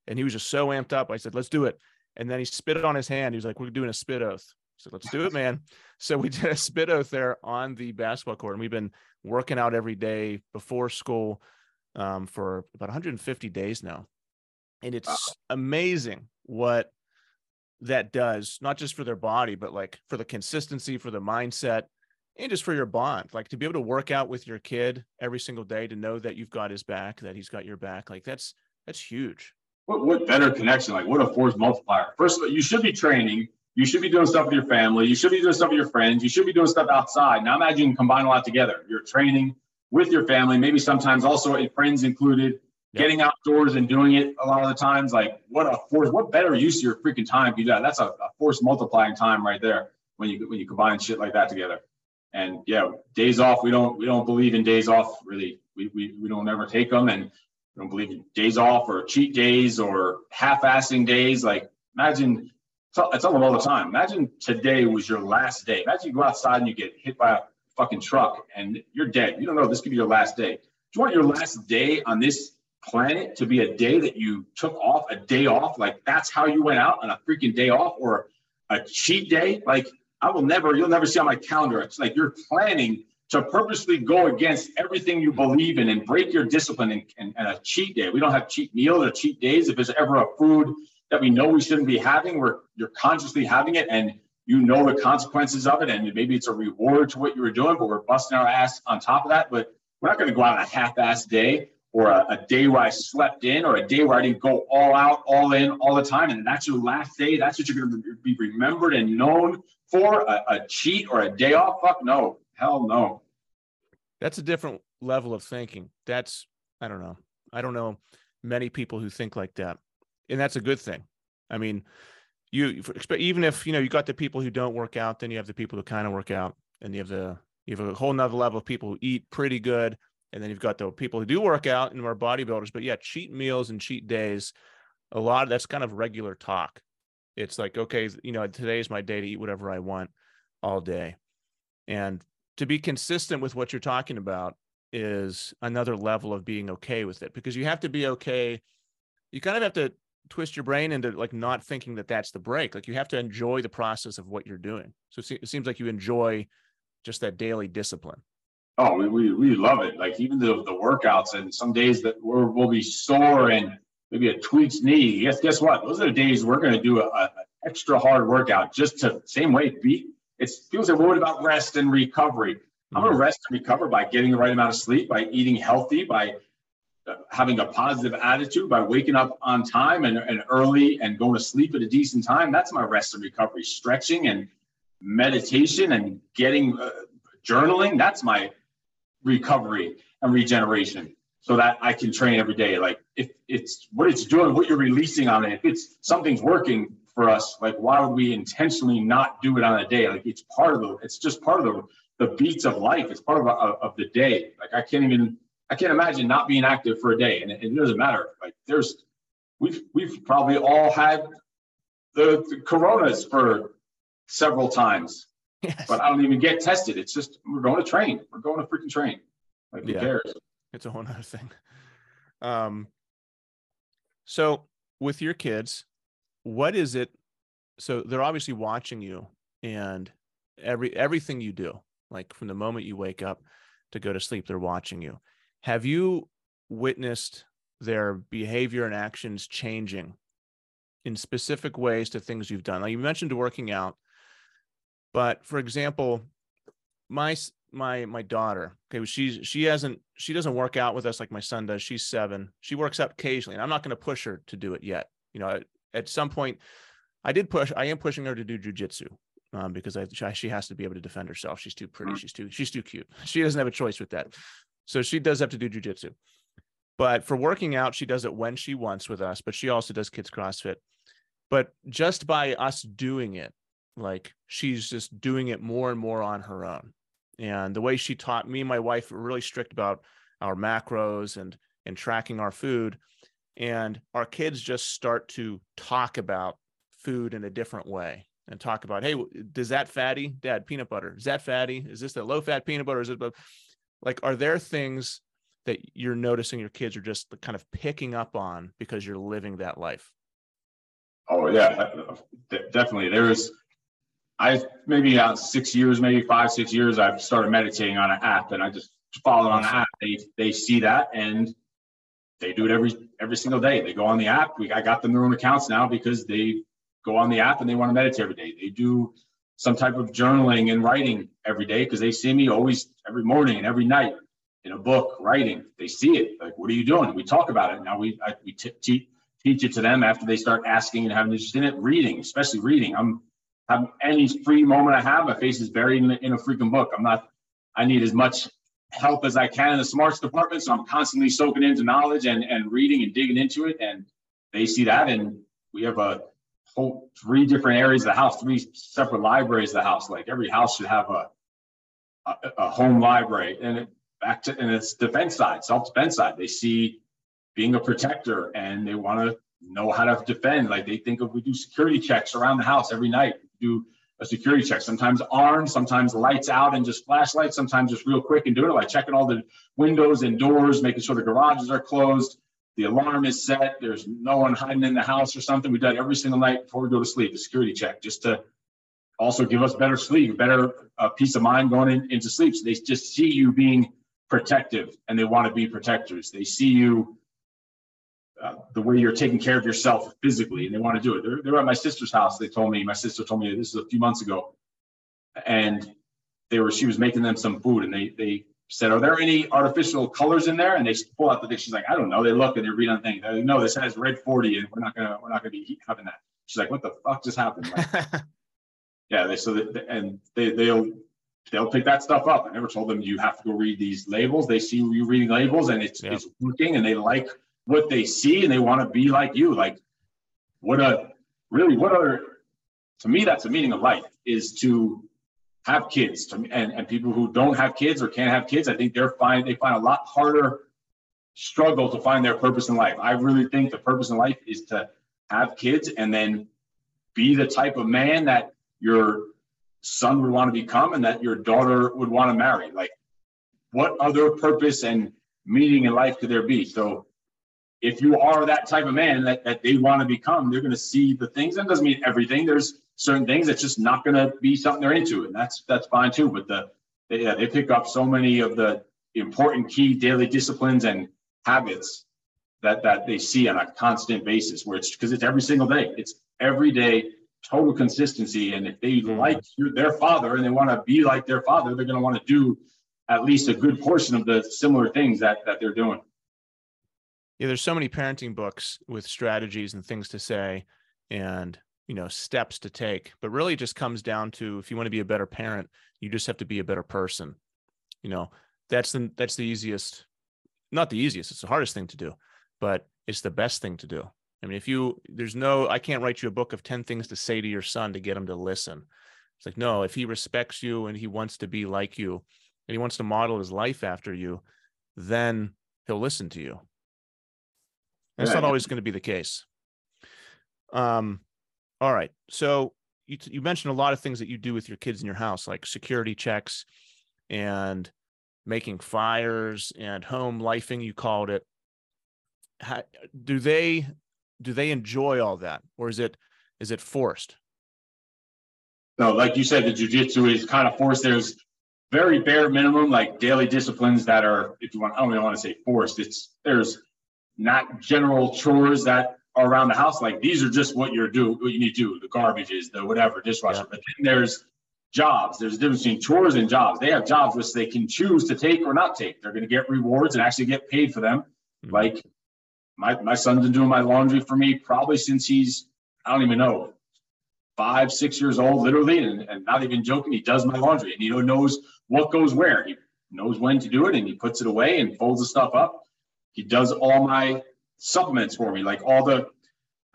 B: And he was just so amped up. I said, "Let's do it." And then he spit it on his hand. He was like, "We're doing a spit oath." So let's do it, man. So we did a spit oath there on the basketball court, and we've been working out every day before school um, for about 150 days now. And it's wow. amazing what that does, not just for their body, but like for the consistency, for the mindset, and just for your bond. Like to be able to work out with your kid every single day, to know that you've got his back, that he's got your back. Like that's that's huge.
A: What, what better connection? Like what a force multiplier. First of all, you should be training you should be doing stuff with your family. You should be doing stuff with your friends. You should be doing stuff outside. Now imagine you combine a lot together. You're training with your family, maybe sometimes also a friends included, yep. getting outdoors and doing it a lot of the times. Like what a force, what better use of your freaking time you do that? That's a, a force multiplying time right there when you when you combine shit like that together. And yeah, days off, we don't we don't believe in days off really. We we, we don't ever take them and we don't believe in days off or cheat days or half-assing days. Like imagine I tell them all the time. Imagine today was your last day. Imagine you go outside and you get hit by a fucking truck and you're dead. You don't know this could be your last day. Do you want your last day on this planet to be a day that you took off, a day off? Like that's how you went out on a freaking day off or a cheat day? Like I will never, you'll never see on my calendar. It's like you're planning to purposely go against everything you believe in and break your discipline and, and, and a cheat day. We don't have cheat meals or cheat days. If there's ever a food that we know we shouldn't be having, where you're consciously having it and you know the consequences of it, and maybe it's a reward to what you were doing, but we're busting our ass on top of that. But we're not going to go out on a half-ass day or a, a, day where I slept in or a day where I didn't go all out, all in, all the time, and that's your last day. That's what you're going to be remembered and known for a, a cheat or a day off. Fuck no, hell no.
B: That's a different level of thinking. That's I don't know. I don't know many people who think like that and that's a good thing. I mean, you even if you know you got the people who don't work out, then you have the people who kind of work out, and you have the you have a whole nother level of people who eat pretty good and then you've got the people who do work out and are bodybuilders. But yeah, cheat meals and cheat days, a lot of that's kind of regular talk. It's like, okay, you know, today's my day to eat whatever I want all day. And to be consistent with what you're talking about is another level of being okay with it because you have to be okay. You kind of have to twist your brain into like not thinking that that's the break. Like you have to enjoy the process of what you're doing. So it seems like you enjoy just that daily discipline.
A: Oh, we, we, we love it. Like even the, the workouts and some days that we're, we'll be sore and maybe a tweaked knee. Guess, guess what? Those are the days we're going to do a, a, extra hard workout just to same way beat. It's people say worried about rest and recovery. I'm going to mm-hmm. rest and recover by getting the right amount of sleep, by eating healthy, by having a positive attitude, by waking up on time and, and early and going to sleep at a decent time. That's my rest and recovery. Stretching and meditation and getting uh, journaling. That's my recovery and regeneration so that I can train every day. Like if it's what it's doing, what you're releasing on it, if it's something's working for us, like why would we intentionally not do it on a day? Like it's part of the, it's just part of the, the beats of life. It's part of, of the day. Like I can't even, I can't imagine not being active for a day. And it, it doesn't matter. Like there's, we've, we've probably all had the, the coronas for several times, yes. but I don't even get tested. It's just, we're going to train. We're going to freaking train. Like who yeah. cares?
B: It's a whole other thing. Um, so with your kids, what is it? So they're obviously watching you and every everything you do, like from the moment you wake up to go to sleep, they're watching you. Have you witnessed their behavior and actions changing in specific ways to things you've done? Like you mentioned working out, but for example, my my my daughter okay she's she hasn't she doesn't work out with us like my son does. She's seven. She works out occasionally and i'm not going to push her to do it yet. You know at, at, some point i did push i am pushing her to do jujitsu um, because I, she has to be able to defend herself. She's too pretty. Mm. she's too she's too cute. She doesn't have a choice with that so she does have to do jujitsu. But for working out she does it when she wants with us but she also does kids crossfit. But just by us doing it like she's just doing it more and more on her own. And the way she taught me and my wife were really strict about our macros and and tracking our food. And our kids just start to talk about food in a different way and talk about hey does that fatty dad peanut butter? Is that fatty? Is this the low fat peanut butter? Is it like are there things that you're noticing your kids are just kind of picking up on because you're living that life
A: oh yeah definitely there's I maybe uh, six years, maybe five, six years, I've started meditating on an app, and I just follow on the app. They they see that and they do it every every single day. They go on the app. We I got them their own accounts now because they go on the app and they want to meditate every day. They do some type of journaling and writing every day because they see me always every morning and every night in a book writing. They see it. Like, what are you doing? We talk about it. Now we I, we t- t- teach it to them after they start asking and having interest in it. Reading, especially reading. I'm have any free moment I have, my face is buried in, in a freaking book. I'm not, I need as much help as I can in the smarts department. So I'm constantly soaking into knowledge and, and reading and digging into it. And they see that. And we have a whole three different areas of the house, three separate libraries of the house. Like every house should have a, a, a home library. And it, back to, and it's defense side, self-defense side. They see being a protector and they want to know how to defend. Like they think if we do security checks around the house every night, do a security check. Sometimes armed, sometimes lights out and just flashlights, sometimes just real quick and doing it, like checking all the windows and doors, making sure the garages are closed, the alarm is set, there's no one hiding in the house or something. We do that every single night before we go to sleep, a security check, just to also give us better sleep, better uh, peace of mind going in, into sleep. So they just see you being protective and they want to be protectors. They see you uh, the way you're taking care of yourself physically, and they want to do it. They're, they're at my sister's house. They told me, my sister told me this is a few months ago, and they were she was making them some food, and they they said, "Are there any artificial colors in there?" And they pull out the thing. She's like, "I don't know." They look and they read on things. Like, no, this has red forty, and we're not gonna we're not gonna be having that. She's like, "What the fuck just happened?" Like, yeah, they so that and they they'll they'll pick that stuff up. I never told them you have to go read these labels. They see you reading labels and it's, yeah. it's working and they like what they see and they want to be like you. Like what a really what other to me that's a meaning of life is to have kids and, and people who don't have kids or can't have kids, I think they're find they find a lot harder struggle to find their purpose in life. I really think the purpose in life is to have kids and then be the type of man that your son would want to become and that your daughter would want to marry. Like, what other purpose and meaning in life could there be? So, if you are that type of man that, that they want to become, they're going to see the things. That doesn't mean everything. There's certain things that's just not going to be something they're into, and that's that's fine too. But the they, yeah, they pick up so many of the important key daily disciplines and habits that that they see on a constant basis where it's because it's every single day it's every day total consistency and if they mm-hmm. like their father and they want to be like their father they're going to want to do at least a good portion of the similar things that that they're doing
B: yeah there's so many parenting books with strategies and things to say and you know steps to take but really it just comes down to if you want to be a better parent you just have to be a better person you know? That's the that's the easiest not the easiest it's the hardest thing to do but it's the best thing to do. I mean if you there's no i can't write you a book of 10 things to say to your son to get him to listen. It's like no if he respects you and he wants to be like you and he wants to model his life after you then he'll listen to you. That's not always going to be the case. Um all right. So you, you mentioned a lot of things that you do with your kids in your house like security checks and making fires and home lifing you called it. How, do they do they enjoy all that or is it is it forced?
A: No like you said the jujitsu is kind of forced. There's very bare minimum like daily disciplines that are if you want i don't even want to say forced. It's there's not general chores that are around the house like these are just what you're do what you need to do the garbage is the whatever dishwasher yeah. but then there's jobs. There's a difference between chores and jobs. They have jobs which they can choose to take or not take. They're going to get rewards and actually get paid for them. Mm-hmm. Like my, my son's been doing my laundry for me probably since he's, I don't even know, five, six years old, literally, and, and not even joking. He does my laundry and he knows what goes where. He knows when to do it and he puts it away and folds the stuff up. He does all my supplements for me, like all the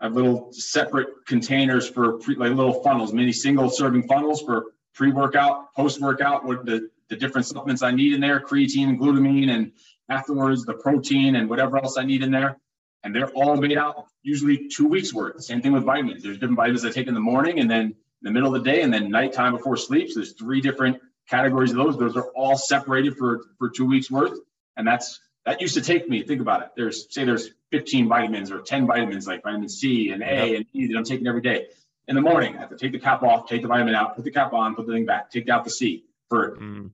A: have little separate containers for pre, like little funnels, mini single serving funnels for pre-workout, post-workout, what the, the different supplements I need in there, creatine and glutamine, and afterwards the protein and whatever else I need in there. And they're all made out usually two weeks worth. Same thing with vitamins. There's different vitamins I take in the morning and then in the middle of the day and then nighttime before sleep. So there's three different categories of those. Those are all separated for, for two weeks worth. And that's that used to take me, think about it. There's say there's 15 vitamins or 10 vitamins like vitamin C and A yep. and E that I'm taking every day in the morning. I have to take the cap off, take the vitamin out, put the cap on, put the thing back, take out the C for mm.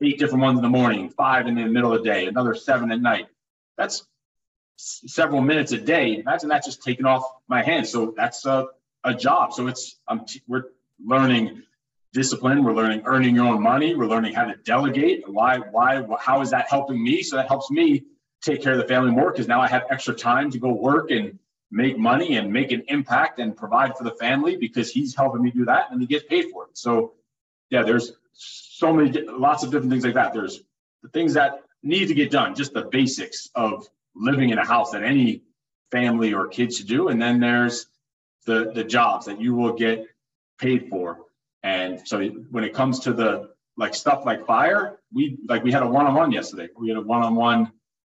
A: eight different ones in the morning, five in the middle of the day, another seven at night. That's several minutes a day. Imagine that just taken off my hands. So that's a, a job. So it's um, we're learning discipline. We're learning earning your own money. We're learning how to delegate. Why? Why? How is that helping me? So that helps me take care of the family more because now I have extra time to go work and make money and make an impact and provide for the family because he's helping me do that and he gets paid for it. So, yeah, there's so many, lots of different things like that. There's the things that need to get done, just the basics of living in a house that any family or kid should do. And then there's the the jobs that you will get paid for. And so when it comes to the like stuff like fire, we like we had a one-on-one yesterday. We had a one-on-one,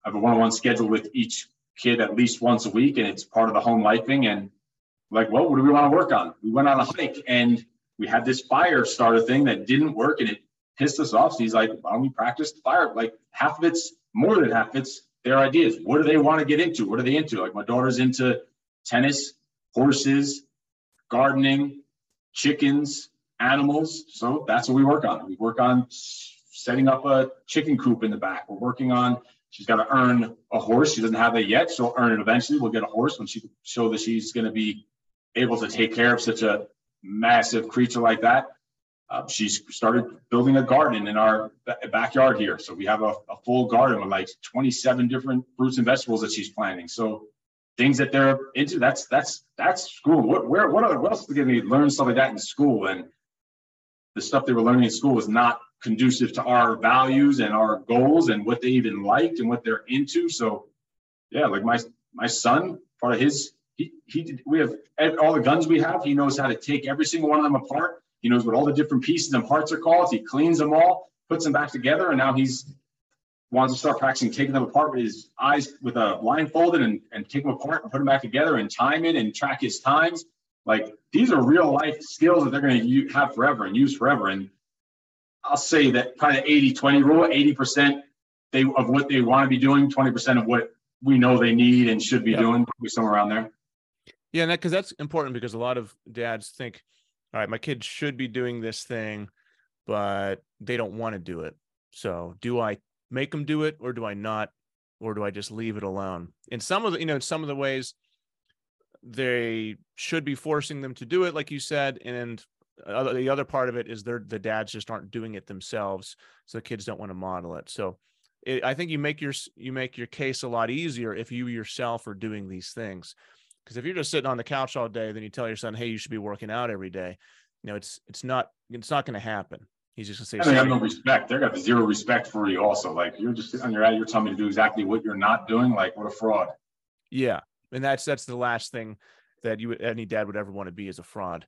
A: I have a one-on-one schedule with each kid at least once a week, and it's part of the home lifing. And like, well, what do we want to work on? We went on a hike and we had this fire starter thing that didn't work, and it pissed us off. So he's like, why don't we practice the fire? Like half of it's more than half of it's their ideas. What do they want to get into? What are they into? Like my daughter's into tennis, horses, gardening, chickens, animals. So that's what we work on. We work on setting up a chicken coop in the back. We're working on She's got to earn a horse. She doesn't have that yet. She'll earn it eventually. We'll get a horse when she show that she's going to be able to take care of such a massive creature like that. Uh, she's started building a garden in our backyard here. So we have a, a, full garden with like 27 different fruits and vegetables that she's planting. So things that they're into, that's that's that's school. What where what other what else did they learn stuff like that in school? And the stuff they were learning in school was not conducive to our values and our goals and what they even liked and what they're into. So, yeah, like my my son, part of his he he we have all the guns we have. He knows how to take every single one of them apart. He knows what all the different pieces and parts are called. He cleans them all, puts them back together, and now he's wants to start practicing taking them apart with his eyes with a blindfolded and, and take them apart and put them back together and time it and track his times. Like these are real life skills that they're going to have forever and use forever. And I'll say that probably the 80 20 rule 80% they, of what they want to be doing, 20% of what we know they need and should be yep. doing, somewhere around there.
B: Yeah, because that, that's important because a lot of dads think, all right, my kid should be doing this thing, but they don't want to do it. So do I make them do it or do I not? Or do I just leave it alone? In some of the, you know, in some of the ways, they should be forcing them to do it, like you said. And the other part of it is they're the dads just aren't doing it themselves. So the kids don't want to model it. So it, I think you make your you make your case a lot easier if you yourself are doing these things. Because if you're just sitting on the couch all day, then you tell your son, "Hey, you should be working out every day." You know, it's it's not it's not going to happen. He's just gonna
A: say. They have no respect. They're got zero respect for you. Also, like you're just sitting on your out. You're telling me to do exactly what you're not doing. Like what a fraud.
B: Yeah, and that's that's the last thing that you any dad would ever want to be as a fraud.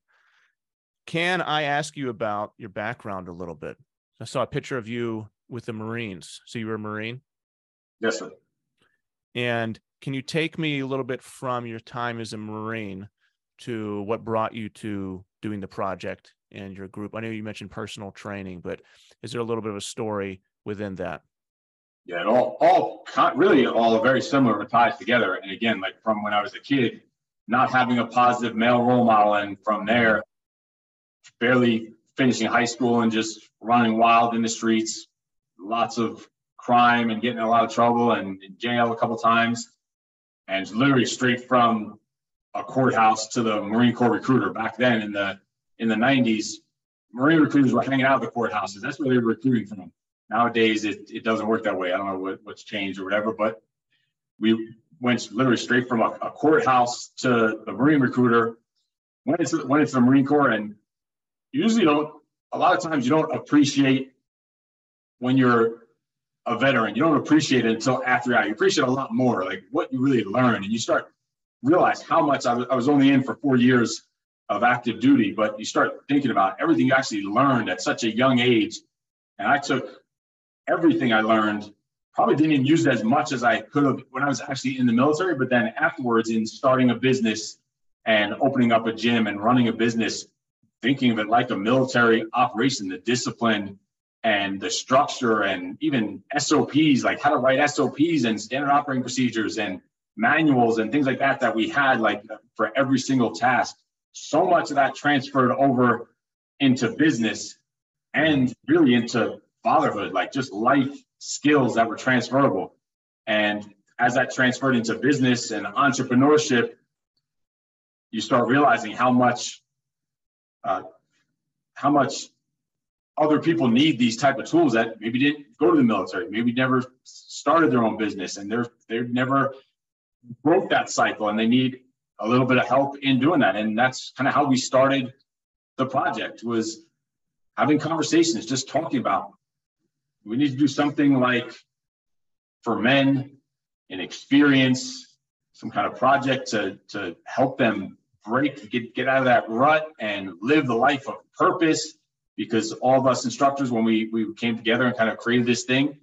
B: Can I ask you about your background a little bit? I saw a picture of you with the Marines. So you were a Marine.
A: Yes, sir.
B: And can you take me a little bit from your time as a Marine to what brought you to doing the project and your group? I know you mentioned personal training, but is there a little bit of a story within that?
A: Yeah, it all, all really all very similar ties together. And again, like from when I was a kid, not having a positive male role model, and from there, barely finishing high school and just running wild in the streets, lots of crime and getting in a lot of trouble and in jail a couple times, and literally straight from a courthouse to the Marine Corps recruiter. Back then in the in the 90s, Marine recruiters were hanging out at the courthouses. That's where they were recruiting from. Nowadays, it, it doesn't work that way. I don't know what, what's changed or whatever, but we went literally straight from a, a courthouse to the Marine recruiter. Went into, went into the Marine Corps, and usually don't, a lot of times you don't appreciate when you're a veteran, you don't appreciate it until after out. You appreciate a lot more, like what you really learn, and you start realize how much I was only in for four years of active duty, but you start thinking about everything you actually learned at such a young age. And I took everything I learned, probably didn't even use it as much as I could have when I was actually in the military, but then afterwards in starting a business and opening up a gym and running a business, thinking of it like a military operation, the discipline and the structure and even SOPs, like how to write SOPs and standard operating procedures and manuals and things like that that we had like for every single task. So much of that transferred over into business and really into fatherhood, like just life skills that were transferable. And as that transferred into business and entrepreneurship, you start realizing how much uh, how much other people need these type of tools that maybe didn't go to the military, maybe never started their own business, and they're they're never broke that cycle, and they need a little bit of help in doing that. And that's kind of how we started the project was having conversations, just talking about we need to do something like for men an experience, some kind of project to to help them break, get get out of that rut and live the life of purpose because all of us instructors, when we, we came together and kind of created this thing,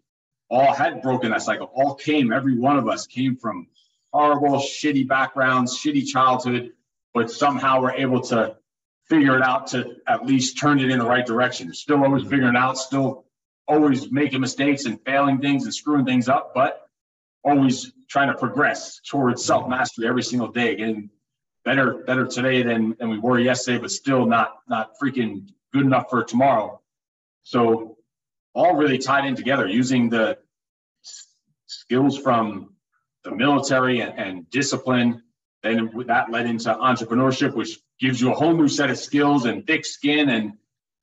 A: all had broken that cycle. All came, every one of us came from horrible, shitty backgrounds, shitty childhood, but somehow we're able to figure it out to at least turn it in the right direction. Still always figuring out, still always making mistakes and failing things and screwing things up, but always trying to progress towards self mastery every single day, getting better better today than than we were yesterday, but still not not freaking good enough for tomorrow. So all really tied in together using the skills from the military and, and discipline. Then that led into entrepreneurship, which gives you a whole new set of skills and thick skin and,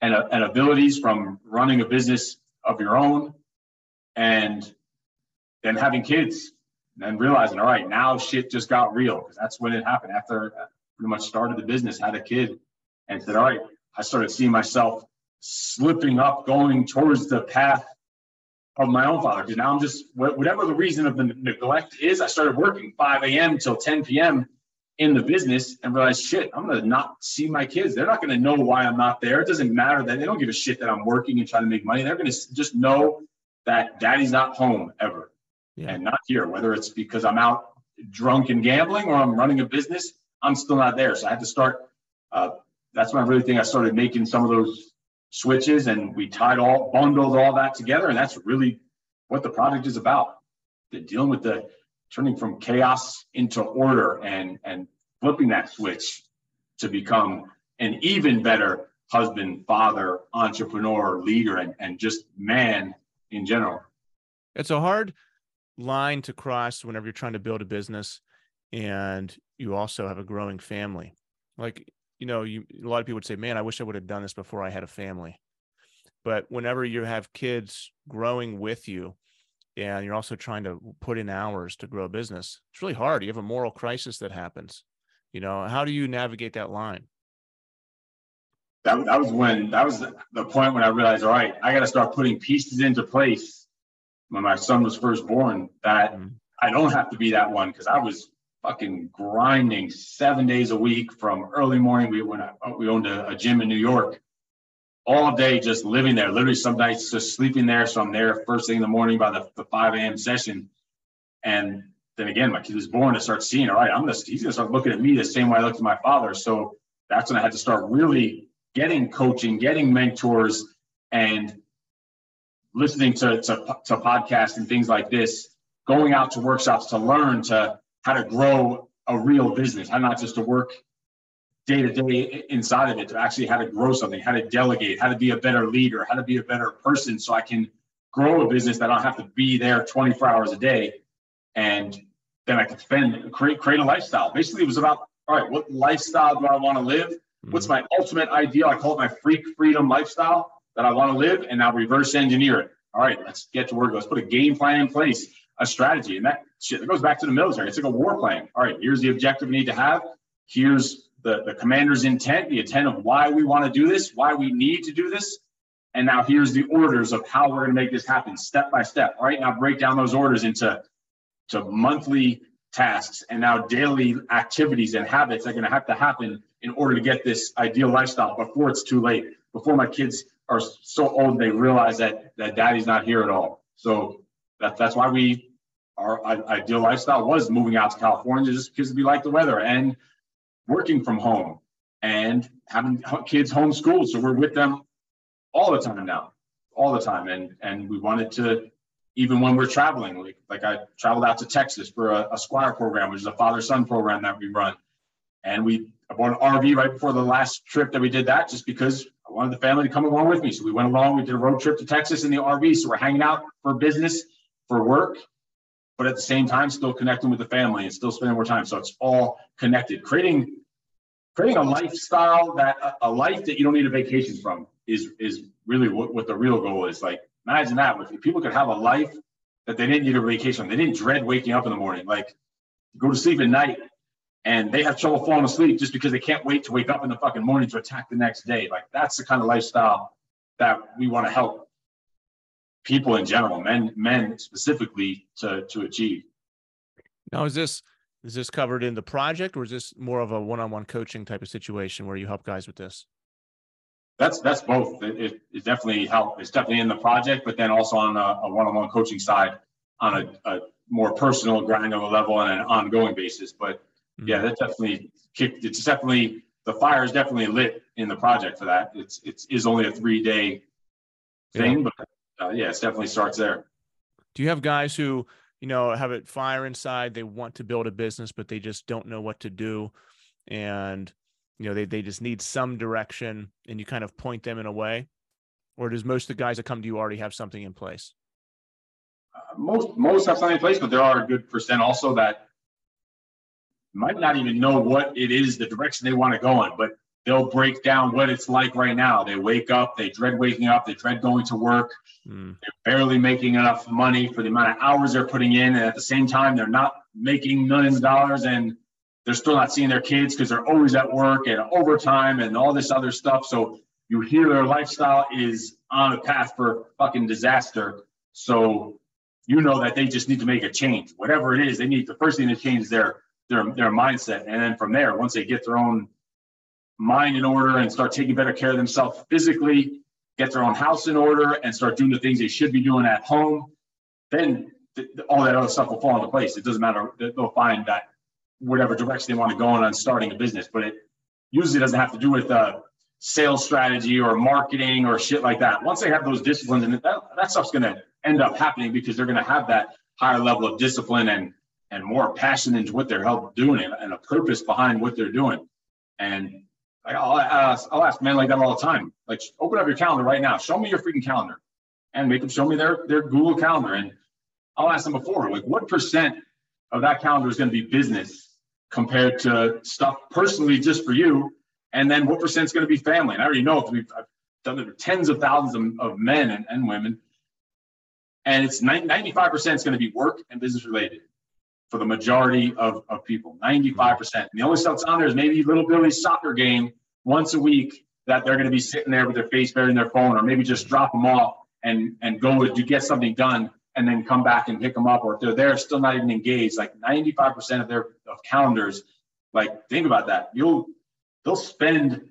A: and, and abilities from running a business of your own. And then having kids and realizing, all right, now shit just got real because that's when it happened after I pretty much started the business, had a kid, and said, all right, I started seeing myself slipping up, going towards the path of my own father. Because now I'm just, whatever the reason of the neglect is, I started working 5 a.m. till 10 p.m. in the business and realize, shit, I'm gonna not see my kids. They're not gonna know why I'm not there. It doesn't matter that they don't give a shit that I'm working and trying to make money. They're gonna just know that daddy's not home ever yeah. and not here, whether it's because I'm out drunk and gambling or I'm running a business, I'm still not there. So I had to start. Uh, that's when I really think I started making some of those switches and we tied all, bundled all that together. And that's really what the project is about. The dealing with the turning from chaos into order and, and flipping that switch to become an even better husband, father, entrepreneur, leader, and, and just man in general.
B: It's a hard line to cross whenever you're trying to build a business and you also have a growing family. Like, you know, you a lot of people would say, "Man, I wish I would have done this before I had a family." But whenever you have kids growing with you and you're also trying to put in hours to grow a business, it's really hard. You have a moral crisis that happens. You know, how do you navigate that line?
A: That, that was when that was the point when I realized, all right, I got to start putting pieces into place when my son was first born that mm-hmm. I don't have to be that one because I was fucking grinding seven days a week from early morning. We went we owned a, a, gym in New York all day, just living there. Literally some nights just sleeping there. So I'm there first thing in the morning by the, the 5 a.m. session. And then again, my kid was born to start seeing, all right, I'm gonna he's gonna start looking at me the same way I looked at my father. So that's when I had to start really getting coaching, getting mentors, and listening to, to, to podcasts and things like this, going out to workshops to learn to how to grow a real business, how not just to work day to day inside of it, to actually how to grow something, how to delegate, how to be a better leader, how to be a better person so I can grow a business that I don't have to be there 24 hours a day. And then I can spend, create, create a lifestyle. Basically, it was about, all right, what lifestyle do I want to live? What's mm-hmm. my ultimate ideal? I call it my freak freedom lifestyle that I want to live and now reverse engineer it. All right, let's get to work. Let's put a game plan in place, a strategy. And that shit that goes back to the military. It's like a war plan. All right, here's the objective we need to have. Here's the, the commander's intent, the intent of why we want to do this, why we need to do this. And now here's the orders of how we're going to make this happen step by step. All right, now break down those orders into to monthly tasks and now daily activities and habits are going to have to happen in order to get this ideal lifestyle before it's too late, before my kids are so old they realize that that daddy's not here at all. So that, that's why we our ideal lifestyle was moving out to California just because we like the weather and working from home and having kids homeschooled. So we're with them all the time now, all the time. And and we wanted to even when we're traveling, like like I traveled out to Texas for a, a Squire program, which is a father son program that we run, and we bought an RV right before the last trip that we did that, just because I wanted the family to come along with me. So we went along. We did a road trip to Texas in the RV. So we're hanging out for business, for work, but at the same time, still connecting with the family and still spending more time. So it's all connected. Creating creating a lifestyle that a life that you don't need a vacation from is is really what, what the real goal is. Like imagine that if people could have a life that they didn't need a vacation, they didn't dread waking up in the morning, like go to sleep at night and they have trouble falling asleep just because they can't wait to wake up in the fucking morning to attack the next day. Like that's the kind of lifestyle that we want to help people in general, men men specifically to to achieve.
B: Now, is this is this covered in the project, or is this more of a one-on-one coaching type of situation where you help guys with this?
A: That's that's both. It, it, it definitely help. It's definitely in the project, but then also on a, a one-on-one coaching side, on a, a more personal, granular level, on an ongoing basis. But yeah, that definitely kicked. It's definitely the fire is definitely lit in the project for that. It's it's is only a three day thing, yeah. but uh, yeah, it definitely starts there.
B: Do you have guys who you know have it fire inside? They want to build a business, but they just don't know what to do, and you know they they just need some direction, and you kind of point them in a way. Or does most of the guys that come to you already have something in place?
A: Uh, most most have something in place, but there are a good percent also that might not even know what it is, the direction they want to go in, but they'll break down what it's like right now. They wake up, they dread waking up, they dread going to work. Mm. They're barely making enough money for the amount of hours they're putting in. And at the same time, they're not making millions of dollars and they're still not seeing their kids because they're always at work and overtime and all this other stuff. So you hear their lifestyle is on a path for fucking disaster. So you know that they just need to make a change. Whatever it is, they need the first thing to change their their their mindset. And then from there, once they get their own mind in order and start taking better care of themselves physically, get their own house in order, and start doing the things they should be doing at home, then th- all that other stuff will fall into place. It doesn't matter; they'll find that whatever direction they want to go in on starting a business. But it usually doesn't have to do with uh, sales strategy or marketing or shit like that. Once they have those disciplines, and that, that stuff's going to end up happening because they're going to have that higher level of discipline and and more passion into what they're help doing and a purpose behind what they're doing. And like I'll ask, I'll ask men like that all the time. Like, open up your calendar right now. Show me your freaking calendar, and make them show me their their Google calendar. And I'll ask them before, like, what percent of that calendar is going to be business compared to stuff personally just for you, and then what percent is going to be family? And I already know because we've I've done it tens of thousands of, of men and, and women, and it's 95 percent is going to be work and business related for the majority of, of people, 95%. And the only stuff that's on there is maybe little Billy's soccer game once a week that they're going to be sitting there with their face buried in their phone, or maybe just drop them off and, and go to get something done and then come back and pick them up. Or if they're there, still not even engaged, like 95% of their of calendars, like think about that. You'll, they'll spend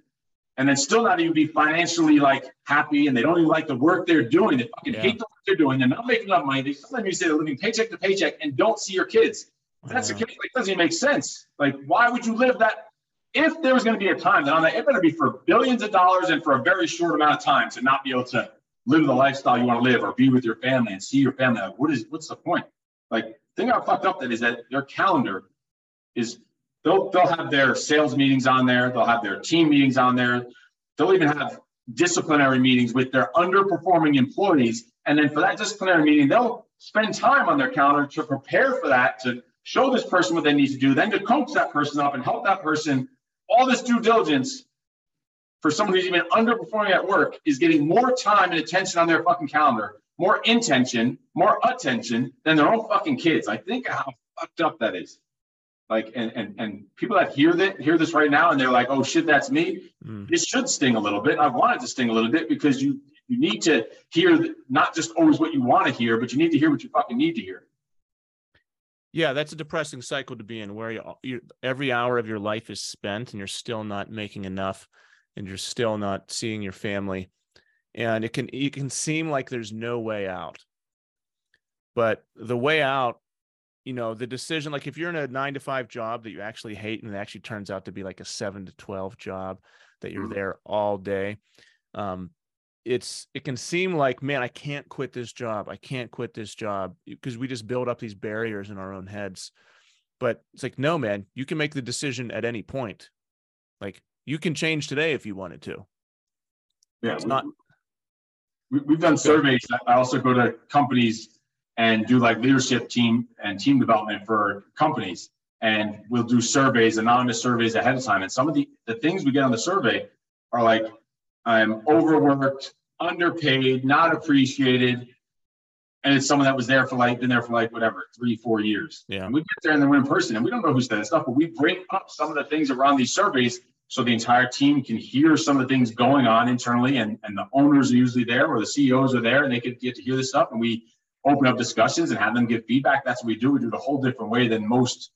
A: and then still not even be financially like happy and they don't even like the work they're doing. They fucking yeah. hate the work they're doing. They're not making enough money. They sometimes you say they're living paycheck to paycheck and don't see your kids. If that's the case, like, doesn't even make sense. Like, why would you live that? If there was going to be a time that on that, it better be for billions of dollars and for a very short amount of time to not be able to live the lifestyle you want to live or be with your family and see your family. Like, what is what's the point? Like, thing I fucked up that is that their calendar is they'll they'll have their sales meetings on there, they'll have their team meetings on there, they'll even have disciplinary meetings with their underperforming employees. And then for that disciplinary meeting, they'll spend time on their calendar to prepare for that, to show this person what they need to do, then to coach that person up and help that person. All this due diligence for someone who's even underperforming at work is getting more time and attention on their fucking calendar, more intention, more attention than their own fucking kids. I think how fucked up that is. Like, and and and people that hear that hear this right now and they're like, oh shit, that's me. Mm. This should sting a little bit. I wanted to sting a little bit because you you need to hear not just always what you want to hear, but you need to hear what you fucking need to hear.
B: Yeah, that's a depressing cycle to be in, where you, you, every hour of your life is spent and you're still not making enough, and you're still not seeing your family, and it can it can seem like there's no way out. But the way out you know the decision like if you're in a nine to five job that you actually hate and it actually turns out to be like a seven to 12 job that you're mm-hmm. there all day um it's it can seem like man i can't quit this job. I can't quit this job because we just build up these barriers in our own heads. But it's like no man you can make the decision at any point. Like you can change today if you wanted to.
A: Yeah it's we, not we, we've done surveys. I also go to companies and do like leadership team and team development for companies. And we'll do surveys, anonymous surveys ahead of time. And some of the, the things we get on the survey are like, I'm overworked, underpaid, not appreciated. And it's someone that was there for like, been there for like whatever, three, four years.
B: Yeah.
A: And we get there and then we're in person and we don't know who said that stuff, but we bring up some of the things around these surveys so the entire team can hear some of the things going on internally and, and the owners are usually there or the CEOs are there and they could get to hear this stuff. And we open up discussions and have them give feedback. That's what we do. We do it a whole different way than most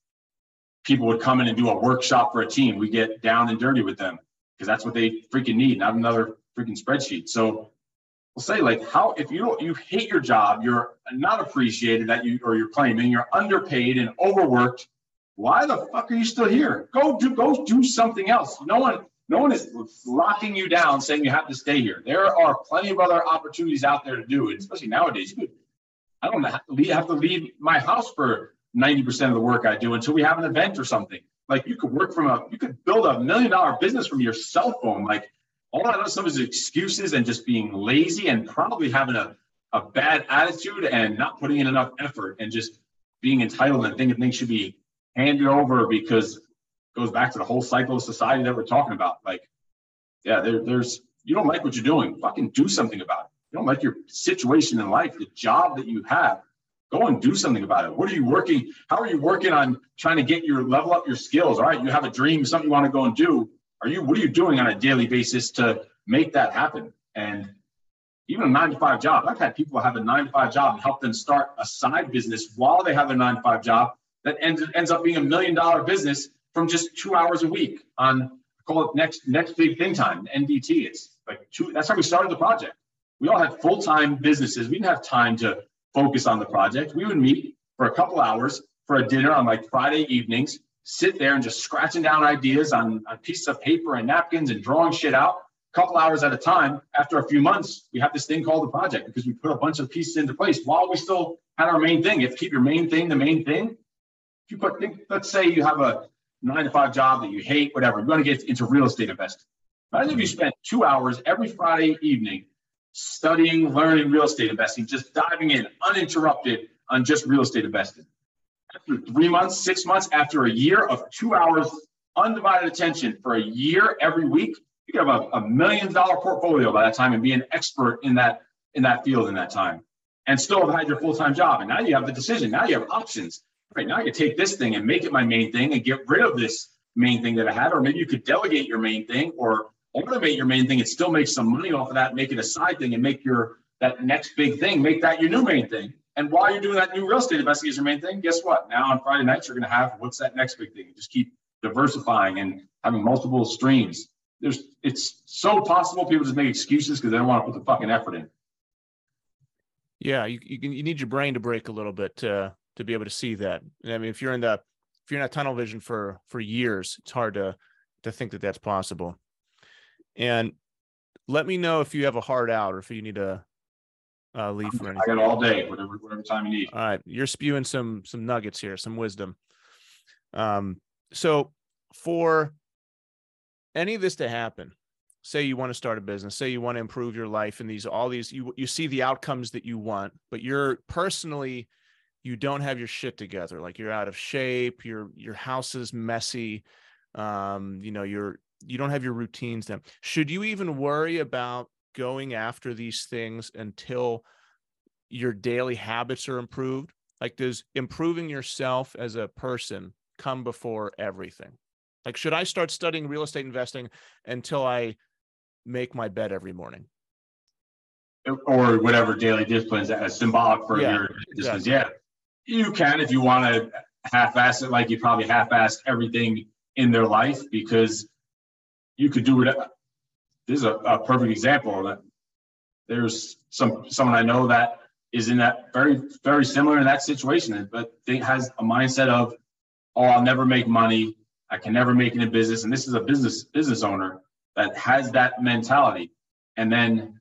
A: people would come in and do a workshop for a team. We get down and dirty with them because that's what they freaking need, not another freaking spreadsheet. So we'll say like how if you don't you hate your job, you're not appreciated that you or you're claiming you're underpaid and overworked. Why the fuck are you still here? Go do go do something else. No one no one is locking you down saying you have to stay here. There are plenty of other opportunities out there to do it, especially nowadays. You could I don't have to leave, my house for 90% of the work I do until we have an event or something. Like you could work from a, you could build a million dollar business from your cell phone. Like all that other stuff is excuses and just being lazy and probably having a, a bad attitude and not putting in enough effort and just being entitled and thinking things should be handed over because it goes back to the whole cycle of society that we're talking about. Like, yeah, there, there's, you don't like what you're doing, fucking do something about it you don't like your situation in life, the job that you have, go and do something about it. What are you working? How are you working on trying to get your level up your skills? All right, you have a dream, something you want to go and do. Are you what are you doing on a daily basis to make that happen? And even a nine to five job. I've had people have a nine to five job and help them start a side business while they have a nine to five job that ends, ends up being a million dollar business from just two hours a week on call it next next big thing time NBT. It's like two. That's how we started the project. We all had full time businesses. We didn't have time to focus on the project. We would meet for a couple hours for a dinner on like Friday evenings, sit there and just scratching down ideas on, on pieces of paper and napkins and drawing shit out a couple hours at a time. After a few months, we have this thing called the project because we put a bunch of pieces into place while we still had our main thing. If you keep your main thing the main thing. If you put, let's say you have a nine to five job that you hate, whatever, you're going to get into real estate investing. Imagine if you spent two hours every Friday evening studying, learning real estate investing, just diving in uninterrupted on just real estate investing. After three months, six months, after a year of two hours undivided attention for a year every week, you could have a, a million dollar portfolio by that time and be an expert in that in that field in that time and still have had your full-time job. And now you have the decision. Now you have options. Right now you take this thing and make it my main thing and get rid of this main thing that I had, or maybe you could delegate your main thing or automate your main thing and still make some money off of that, make it a side thing and make your that next big thing, make that your new main thing. And while you're doing that new real estate investing as your main thing, guess what? Now on Friday nights, you're going to have what's that next big thing? You just keep diversifying and having multiple streams. There's, it's so possible people just make excuses because they don't want to put the fucking effort in.
B: Yeah, you, you, you need your brain to break a little bit to to be able to see that. I mean, if you're in the if you're in that tunnel vision for for years, it's hard to to think that that's possible. And let me know if you have a hard out or if you need to uh, leave for anything.
A: I got all day, whatever whatever time you need.
B: All right, you're spewing some some nuggets here, some wisdom. Um, so for any of this to happen, say you want to start a business, say you want to improve your life, and these all these you you see the outcomes that you want, but you're personally you don't have your shit together, like you're out of shape, your your house is messy, um, you know, you're you don't have your routines then. Should you even worry about going after these things until your daily habits are improved? Like, does improving yourself as a person come before everything? Like, should I start studying real estate investing until I make my bed every morning?
A: Or whatever daily disciplines as symbolic for yeah, your disciplines. Exactly. Yeah, you can if you want to half-ass it, like you probably half-assed everything in their life because you could do it this is a, a perfect example of that. There's some someone I know that is in that very very similar in that situation, but they has a mindset of, oh, I'll never make money. I can never make it in business. And this is a business business owner that has that mentality. And then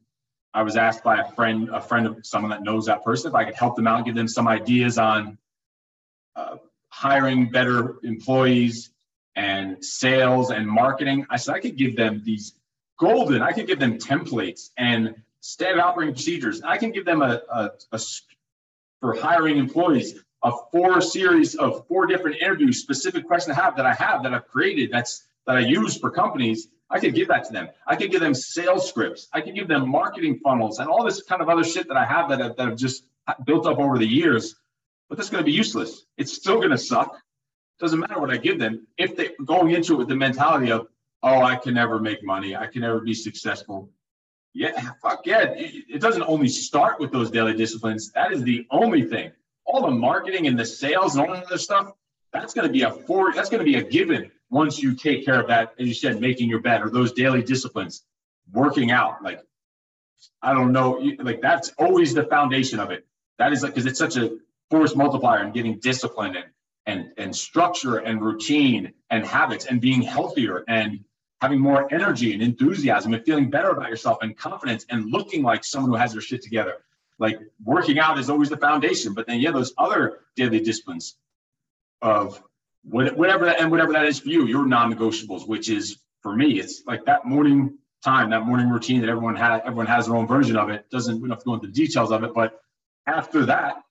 A: I was asked by a friend, a friend of someone that knows that person, if I could help them out, give them some ideas on uh, hiring better employees and sales and marketing. I said I could give them these golden. I could give them templates and standard operating procedures. I can give them a, a, a for hiring employees a four series of four different interviews, specific questions I have that I have that I've created that's that I use for companies. I could give that to them. I could give them sales scripts. I could give them marketing funnels and all this kind of other shit that I have that that have just built up over the years. But that's going to be useless. It's still going to suck. Doesn't matter what I give them if they're going into it with the mentality of oh, I can never make money. I can never be successful. Yeah, fuck yeah. It, doesn't only start with those daily disciplines. That is the only thing. All the marketing and the sales and all that other stuff, that's going to be a for that's to be a given once you take care of that, as you said, making your bed or those daily disciplines, working out. Like, I don't know, like that's always the foundation of it. That is like because it's such a force multiplier and getting disciplined and and and structure and routine and habits and being healthier and having more energy and enthusiasm and feeling better about yourself and confidence and looking like someone who has their shit together. Like working out is always the foundation, but then yeah, those other daily disciplines of whatever that and whatever that is for you, your non-negotiables, which is for me, it's like that morning time, that morning routine that everyone has. Everyone has their own version of it. Doesn't we don't have to go into the details of it, but after that,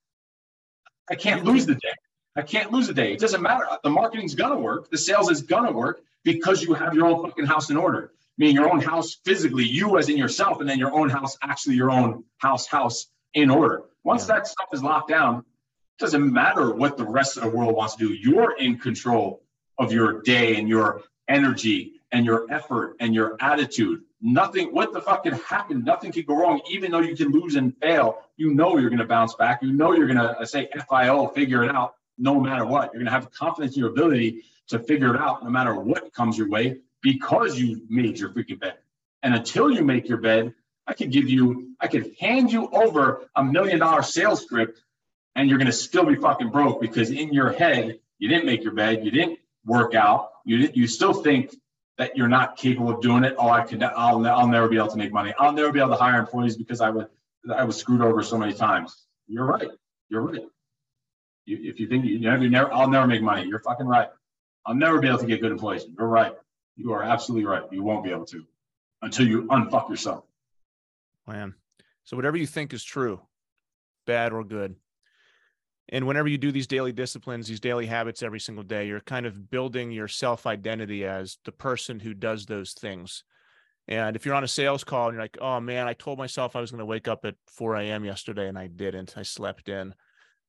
A: I can't lose the day. I can't lose a day. It doesn't matter. The marketing's gonna work. The sales is gonna work because you have your own fucking house in order. Meaning your own house physically, you as in yourself, and then your own house, actually your own house, house in order. Once yeah. that stuff is locked down, it doesn't matter what the rest of the world wants to do. You're in control of your day and your energy and your effort and your attitude. Nothing, what the fuck can happen? Nothing can go wrong, even though you can lose and fail. You know you're going to bounce back. You know you're going to uh, say FIO, figure it out. No matter what. You're going to have confidence in your ability to figure it out no matter what comes your way because you made your freaking bed. And until you make your bed, I could give you, I could hand you over a million dollar sales script and you're going to still be fucking broke because in your head, you didn't make your bed, you didn't work out, you didn't, you still think that you're not capable of doing it. Oh, I could, I'll, I'll never be able to make money. I'll never be able to hire employees because I was, I was screwed over so many times. You're right. You're right. If you think you never, you never, I'll never make money. You're fucking right. I'll never be able to get good employees. You're right. You are absolutely right. You won't be able to until you unfuck yourself.
B: Man. So whatever you think is true, bad or good. And whenever you do these daily disciplines, these daily habits every single day, you're kind of building your self identity as the person who does those things. And if you're on a sales call and you're like, oh man, I told myself I was going to wake up at 4 a.m. yesterday and I didn't, I slept in.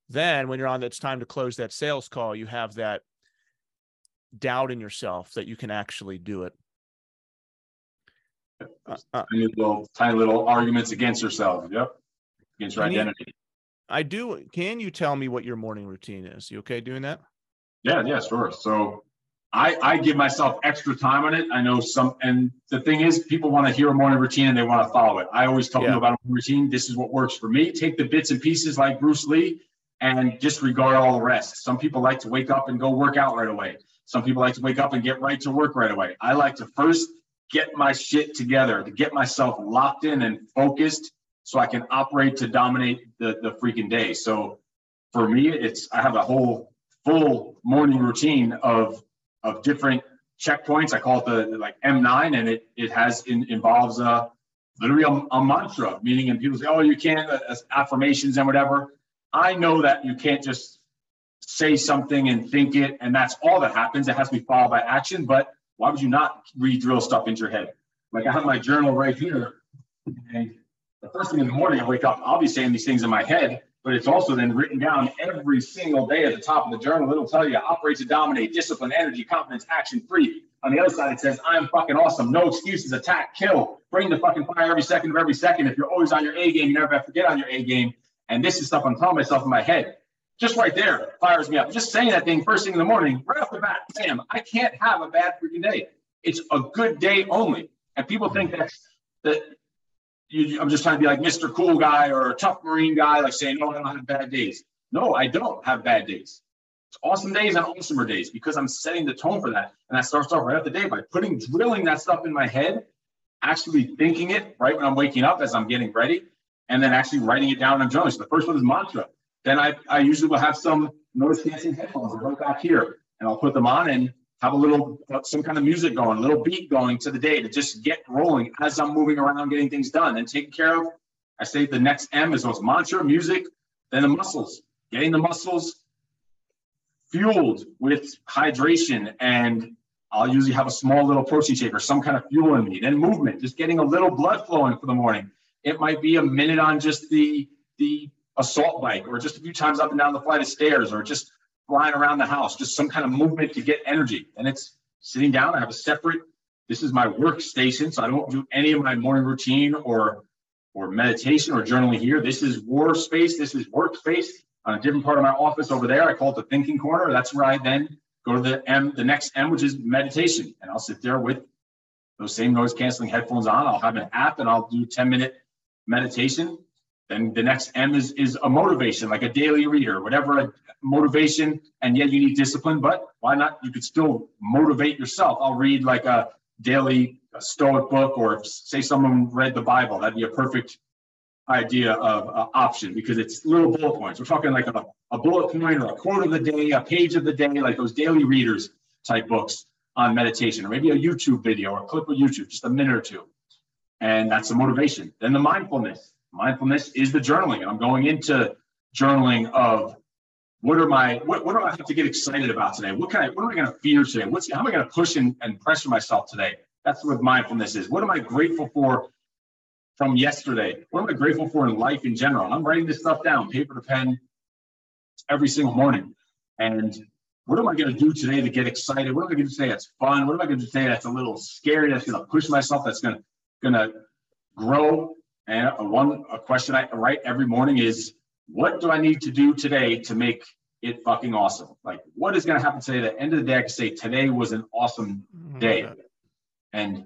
B: Then when you're on, it's time to close that sales call, you have that doubt in yourself that you can actually do it.
A: Uh, uh, tiny little, tiny little arguments against yourself. Yep, against your identity. You,
B: I do. Can you tell me what your morning routine is? You okay doing that?
A: Yeah, yeah, sure. So I, I give myself extra time on it. I know some, and the thing is, people want to hear a morning routine and they want to follow it. I always tell yeah. them about a routine. This is what works for me. Take the bits and pieces like Bruce Lee and disregard all the rest. Some people like to wake up and go work out right away. Some people like to wake up and get right to work right away. I like to first get my shit together, to get myself locked in and focused so I can operate to dominate the, the freaking day. So for me, it's I have a whole full morning routine of of different checkpoints. I call it the like M9, and it it has in, involves a literally a, a mantra, meaning and people say, oh, you can't uh, affirmations and whatever. I know that you can't just say something and think it, and that's all that happens. It has to be followed by action. But why would you not re-drill stuff into your head? Like I have my journal right here, and the first thing in the morning I wake up, I'll be saying these things in my head, but it's also then written down every single day at the top of the journal. It'll tell you operate to dominate, discipline, energy, confidence, action, free. On the other side, it says, I'm fucking awesome. No excuses, attack, kill, bring the fucking fire every second of every second. If you're always on your A game, you never have to get on your A game. And this is stuff I'm telling myself in my head. Just right there fires me up. Just saying that thing first thing in the morning, right off the bat, Sam, I can't have a bad freaking day. It's a good day only. And people think that's that you, I'm just trying to be like Mr. Cool guy or a tough Marine guy, like saying, no, I don't have bad days. No, I don't have bad days. It's awesome days and awesomer days because I'm setting the tone for that. And that starts off right at the day by putting, drilling that stuff in my head, actually thinking it right when I'm waking up as I'm getting ready, and then actually writing it down in journal. So the first one is mantra. Then I, I usually will have some noise canceling headphones right back here, and I'll put them on and have a little some kind of music going, a little beat going to the day to just get rolling as I'm moving around, getting things done and taking care of. I say the next M is those mantra, music, then the muscles, getting the muscles fueled with hydration and I'll usually have a small little protein shake or some kind of fuel in me. Then movement, just getting a little blood flowing for the morning. It might be a minute on just the the assault bike or just a few times up and down the flight of stairs or just flying around the house, just some kind of movement to get energy. And it's sitting down. I have a separate, this is my workstation. So I don't do any of my morning routine or or meditation or journaling here. This is war space. This is workspace on a different part of my office over there. I call it the thinking corner. That's where I then go to the M, the next M, which is meditation. And I'll sit there with those same noise canceling headphones on. I'll have an app and I'll do 10 minute meditation. Then the next M is is a motivation, like a daily reader, whatever a motivation. And yet you need discipline, but why not? You could still motivate yourself. I'll read like a daily a Stoic book, or say someone read the Bible. That'd be a perfect idea of uh, option because it's little bullet points. We're talking like a, a bullet point or a quote of the day, a page of the day, like those daily readers type books on meditation, or maybe a YouTube video or a clip of YouTube, just a minute or two. And that's the motivation. Then the mindfulness mindfulness is the journaling. I'm going into journaling of what are my what, what do I have to get excited about today? What kind of what am I going to fear today? What's how am I going to push and, and pressure myself today? That's what mindfulness is. What am I grateful for from yesterday? What am I grateful for in life in general? I'm writing this stuff down, paper to pen, every single morning. And what am I going to do today to get excited? What am I going to do today that's fun? What am I going to do today that's a little scary? That's going to push myself. That's going to going to grow and one a question I write every morning is what do I need to do today to make it fucking awesome? Like, what is going to happen today? At the end of the day, I can say today was an awesome mm-hmm. day. And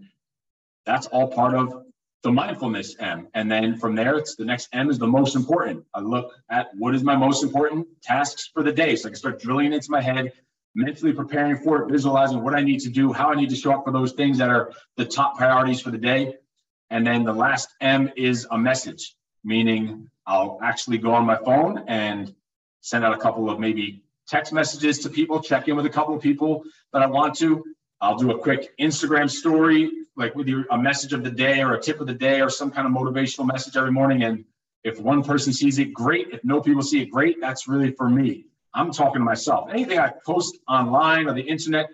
A: that's all part of the mindfulness M. And then from there, it's the next M is the most important. I look at what is my most important tasks for the day. So I can start drilling into my head, mentally preparing for it, visualizing what I need to do, how I need to show up for those things that are the top priorities for the day. And then the last M is a message, meaning I'll actually go on my phone and send out a couple of maybe text messages to people, check in with a couple of people that I want to. I'll do a quick Instagram story, like with you, a message of the day or a tip of the day or some kind of motivational message every morning. And if one person sees it, great. If no people see it, great. That's really for me. I'm talking to myself. Anything I post online or the internet,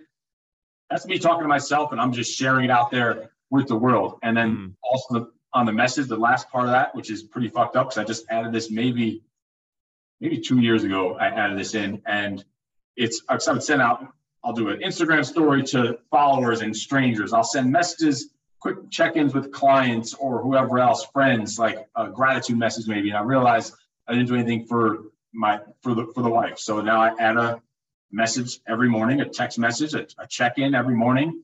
A: that's me talking to myself, and I'm just sharing it out there with the world. And then mm. also the, on the message, the last part of that, which is pretty fucked up because I just added this maybe maybe two years ago. I added this in, and it's I would send out. I'll do an Instagram story to followers and strangers. I'll send messages, quick check-ins with clients or whoever else, friends, like a gratitude message maybe. And I realized I didn't do anything for my for the for the wife. So now I add a message every morning, a text message, a, a check-in every morning,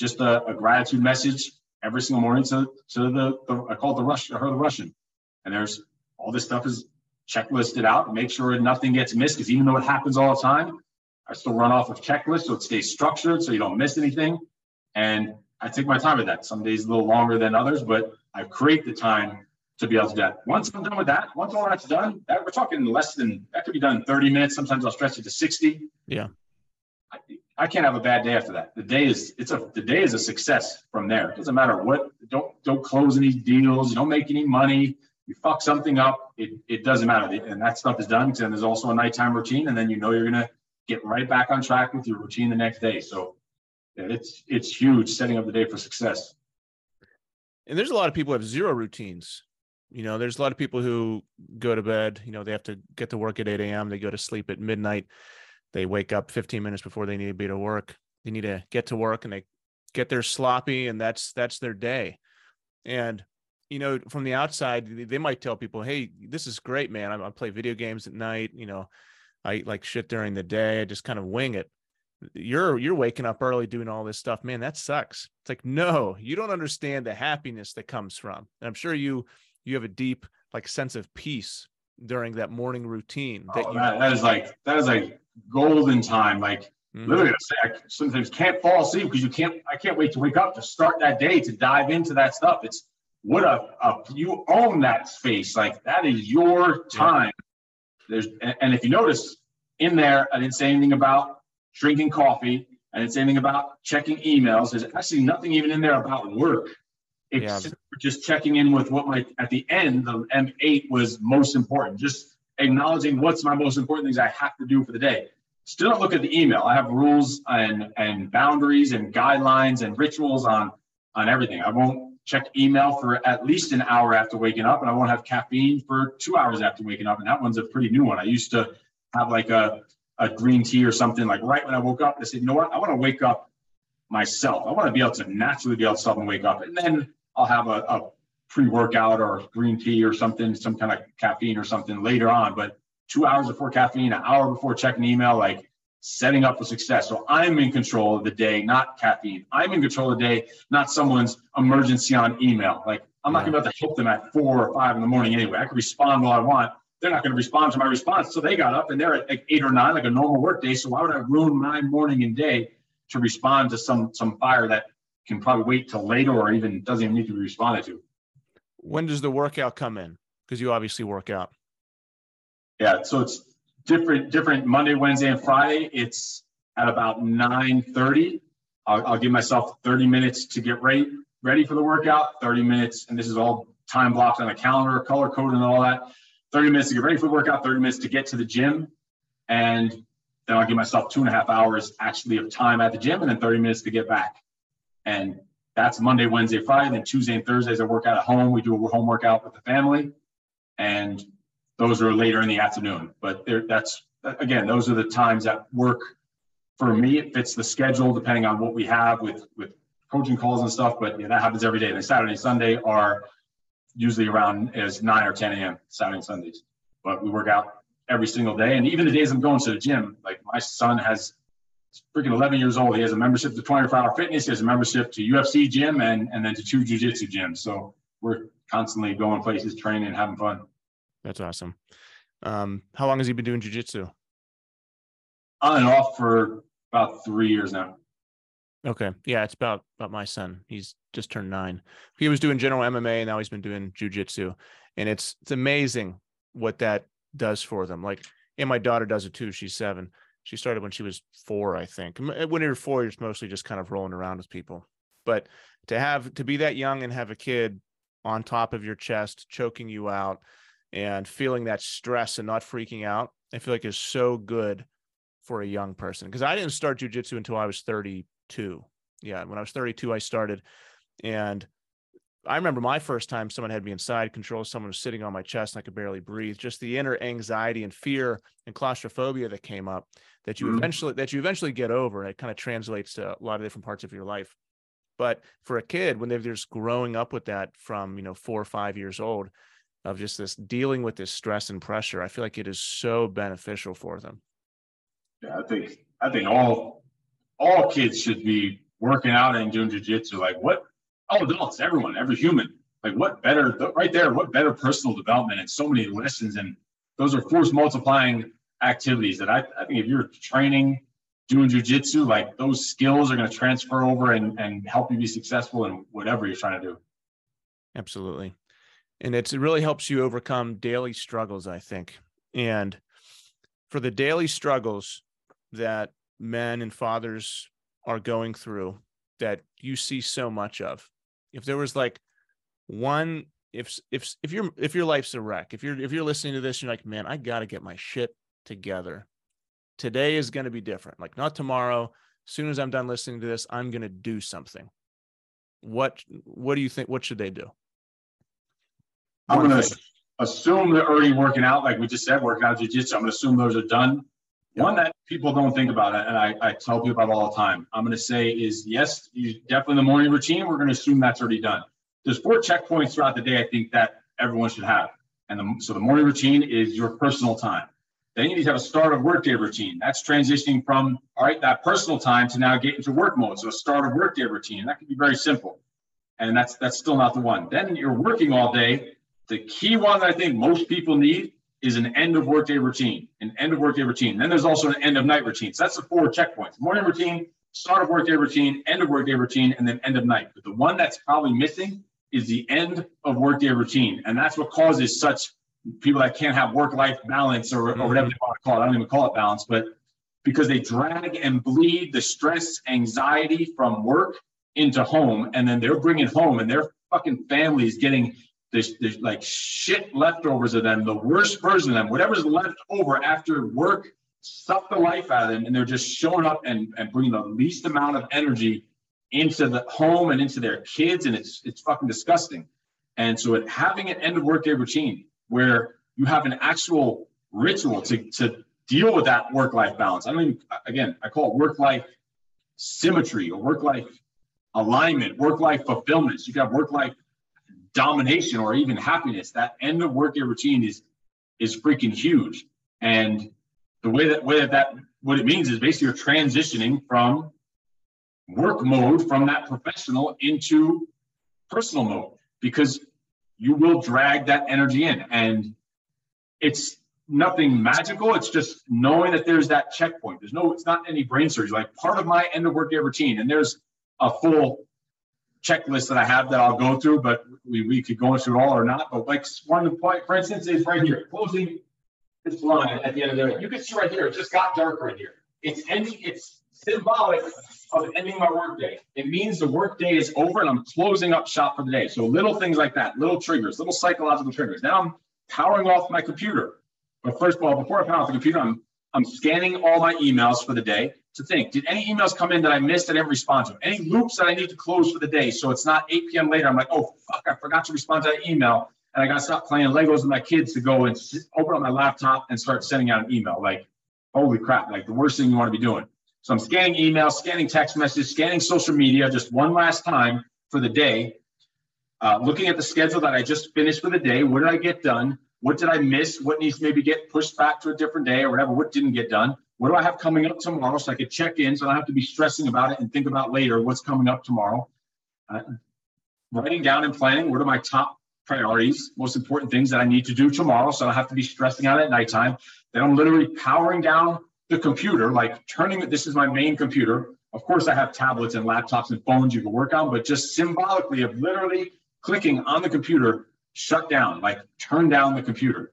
A: just a, a, gratitude message every single morning to to the, the I call it the rush her the Russian. And there's all this stuff is checklisted out, make sure nothing gets missed because even though it happens all the time, I still run off of checklists so it stays structured so you don't miss anything. And I take my time with that. Some days a little longer than others, but I create the time to be able to do that. Once I'm done with that, once all that's done, that, we're talking less than that could be done in 30 minutes. Sometimes I'll stretch it to 60.
B: Yeah.
A: I, I can't have a bad day after that. The day is it's a the day is a success from there. It doesn't matter what don't don't close any deals, you don't make any money, you fuck something up, it, it doesn't matter. And that stuff is done. And there's also a nighttime routine, and then you know you're gonna get right back on track with your routine the next day. So yeah, it's it's huge setting up the day for success.
B: And there's a lot of people have zero routines you know there's a lot of people who go to bed you know they have to get to work at 8 a.m they go to sleep at midnight they wake up 15 minutes before they need to be to work. They need to get to work and they get there sloppy and that's that's their day. And you know from the outside they might tell people hey this is great man. I, I play video games at night you know i eat like shit during the day. I just kind of wing it. You're you're waking up early doing all this stuff. Man that sucks. It's like no you don't understand the happiness that comes from. And i'm sure you you have a deep like sense of peace during that morning routine that
A: oh,
B: you
A: that, that is like that is like golden time like mm-hmm. literally I sometimes can't fall asleep because you can't i can't wait to wake up to start that day to dive into that stuff. It's what a, a you own that space like that is your time. Yeah. there's and if you notice in there i didn't say anything about drinking coffee. I didn't say anything about checking emails. There's actually nothing even in there about work it's yeah. just checking in with what my at the end the M8 was most important. Just acknowledging what's my most important things I have to do for the day. Still don't look at the email. I have rules and and boundaries and guidelines and rituals on on everything. I won't check email for at least an hour after waking up, and I won't have caffeine for two hours after waking up. And that one's a pretty new one. I used to have like a a green tea or something like right when I woke up. I said, you know what? I want to wake up myself. I want to be able to naturally be able to self and wake up. And then I'll have a, a pre-workout or green tea or something, some kind of caffeine or something later on. But two hours before caffeine, an hour before checking email, like setting up for success. So I'm in control of the day, not caffeine. I'm in control of the day, not someone's emergency on email. Like I'm not going to have to help them at four or five in the morning anyway. I can respond while I want. They're not going to respond to my response. So they got up and they're at like eight or nine, like a normal work day. So why would I ruin my morning and day to respond to some some fire that can probably wait till later or even doesn't even need to be responded to.
B: When does the workout come in? Because you obviously work out.
A: Yeah, so it's different, different Monday, Wednesday, and Friday. It's at about 9:30. I'll, I'll give myself 30 minutes to get ready, ready for the workout. 30 minutes, and this is all time blocked on a calendar, color coded, and all that. 30 minutes to get ready for the workout. 30 minutes to get to the gym, and then I'll give myself two and a half hours actually of time at the gym, and then 30 minutes to get back. And that's Monday, Wednesday, Friday. Then Tuesday and Thursdays, I work out at home. We do a home workout with the family. And those are later in the afternoon. But there, that's, again, those are the times that work for me. It fits the schedule depending on what we have with, with coaching calls and stuff. But yeah, that happens every day. And Saturday Sunday are usually around as 9 or 10 a.m. Saturday and Sundays. But we work out every single day. And even the days I'm going to the gym, like my son has freaking 11 years old. He has a membership to 24 Hour Fitness. He has a membership to UFC gym and and then to two jujitsu gyms. So we're constantly going places, training, having fun.
B: That's awesome. Um, how long has he been doing jujitsu?
A: On and off for about three years now.
B: Okay. Yeah, it's about about my son. He's just turned nine. He was doing general MMA and now he's been doing jujitsu. And it's it's amazing what that does for them. Like, and my daughter does it too. She's seven. She started when she was four, I think. Eh, when you're four, you're mostly just kind of rolling around with people. But to have to be that young and have a kid on top of your chest, choking you out, and feeling that stress and not freaking out, I feel like is so good for a young person. Because I didn't start jujitsu until I was 32. Yeah, when I was 32, I started, and I remember my first time someone had me inside control, someone was sitting on my chest and I could barely breathe. Just the inner anxiety and fear and claustrophobia that came up that you mm-hmm. eventually that you eventually get over. And it kind of translates to a lot of different parts of your life. But for a kid, when they're just growing up with that from you know four or five years old, of just this dealing with this stress and pressure, I feel like it is so beneficial for them.
A: Yeah, I think I think all all kids should be working out and doing jujitsu. Like what Oh, all adults, everyone, every human. Like what better, right there, what better personal development and so many lessons. And those are force multiplying activities that I, I think if you're training, doing jujitsu, like those skills are going to transfer over and, and help you be successful in whatever you're trying to do.
B: Absolutely. And it really helps you overcome daily struggles, I think. And for the daily struggles that men and fathers are going through that you see so much of, if there was like one if if if your if your life's a wreck if you're if you're listening to this you're like man i got to get my shit together. Today is going to be different. Like not tomorrow. As soon as i'm done listening to this i'm going to do something. What what do you think what should they do?
A: I'm going to assume they're already working out like we just said working out jiu-jitsu. I'm going to assume those are done. One that people don't think about it, and I, I tell people about all the time. I'm going to say is yes, you definitely the morning routine. We're going to assume that's already done. There's four checkpoints throughout the day. I think that everyone should have, and the, so the morning routine is your personal time. Then you need to have a start of workday routine. That's transitioning from all right that personal time to now get into work mode. So a start of workday routine. That can be very simple, and that's that's still not the one. Then you're working all day. The key one that I think most people need is an end of workday routine, an end of workday routine. Then there's also an end of night routine. So that's the four checkpoints: morning routine, start of workday routine, end of workday routine, and then end of night. But the one that's probably missing is the end of workday routine, and that's what causes such people that can't have work-life balance or, or mm-hmm. whatever they want to call it. I don't even call it balance, but because they drag and bleed the stress, anxiety from work into home, and then they're bringing home, and their fucking families getting there's, there's like shit leftovers of them, the worst version of them, whatever's left over after work, suck the life out of them, and they're just showing up and, and bringing the least amount of energy into the home and into their kids, and it's it's fucking disgusting. And so, it, having an end of workday routine where you have an actual ritual to to deal with that work life balance. I even again, I call it work life symmetry or work life alignment, work life fulfillment. So you got work life domination or even happiness, that end of workday routine is is freaking huge. And the way that way that, that what it means is basically you're transitioning from work mode from that professional into personal mode because you will drag that energy in. And it's nothing magical. It's just knowing that there's that checkpoint. There's no it's not any brain surgery. Like part of my end of workday routine and there's a full checklist that I have that I'll go through, but we, we could go through it all or not. But like one point, for instance, is right here, closing this line at the end of the day. You can see right here, it just got dark right here. It's ending, it's symbolic of ending my workday. It means the workday is over and I'm closing up shop for the day. So little things like that, little triggers, little psychological triggers. Now I'm powering off my computer. But first of all, before I power off the computer, I'm I'm scanning all my emails for the day to think, did any emails come in that I missed that I didn't respond to? Any loops that I need to close for the day? So it's not 8 p.m. later. I'm like, oh, fuck, I forgot to respond to that email. And I got to stop playing Legos with my kids to go and open up my laptop and start sending out an email. Like, holy crap, like the worst thing you want to be doing. So I'm scanning emails, scanning text messages, scanning social media just one last time for the day, uh, looking at the schedule that I just finished for the day. What did I get done? what did I miss? What needs to maybe get pushed back to a different day or whatever? What didn't get done? What do I have coming up tomorrow so I could check in so I don't have to be stressing about it and think about later what's coming up tomorrow? Uh, writing down and planning what are my top priorities, most important things that I need to do tomorrow so I don't have to be stressing out at nighttime. Then I'm literally powering down the computer, like turning it, this is my main computer. Of course, I have tablets and laptops and phones you can work on, but just symbolically of literally clicking on the computer, shut down, like turn down the computer.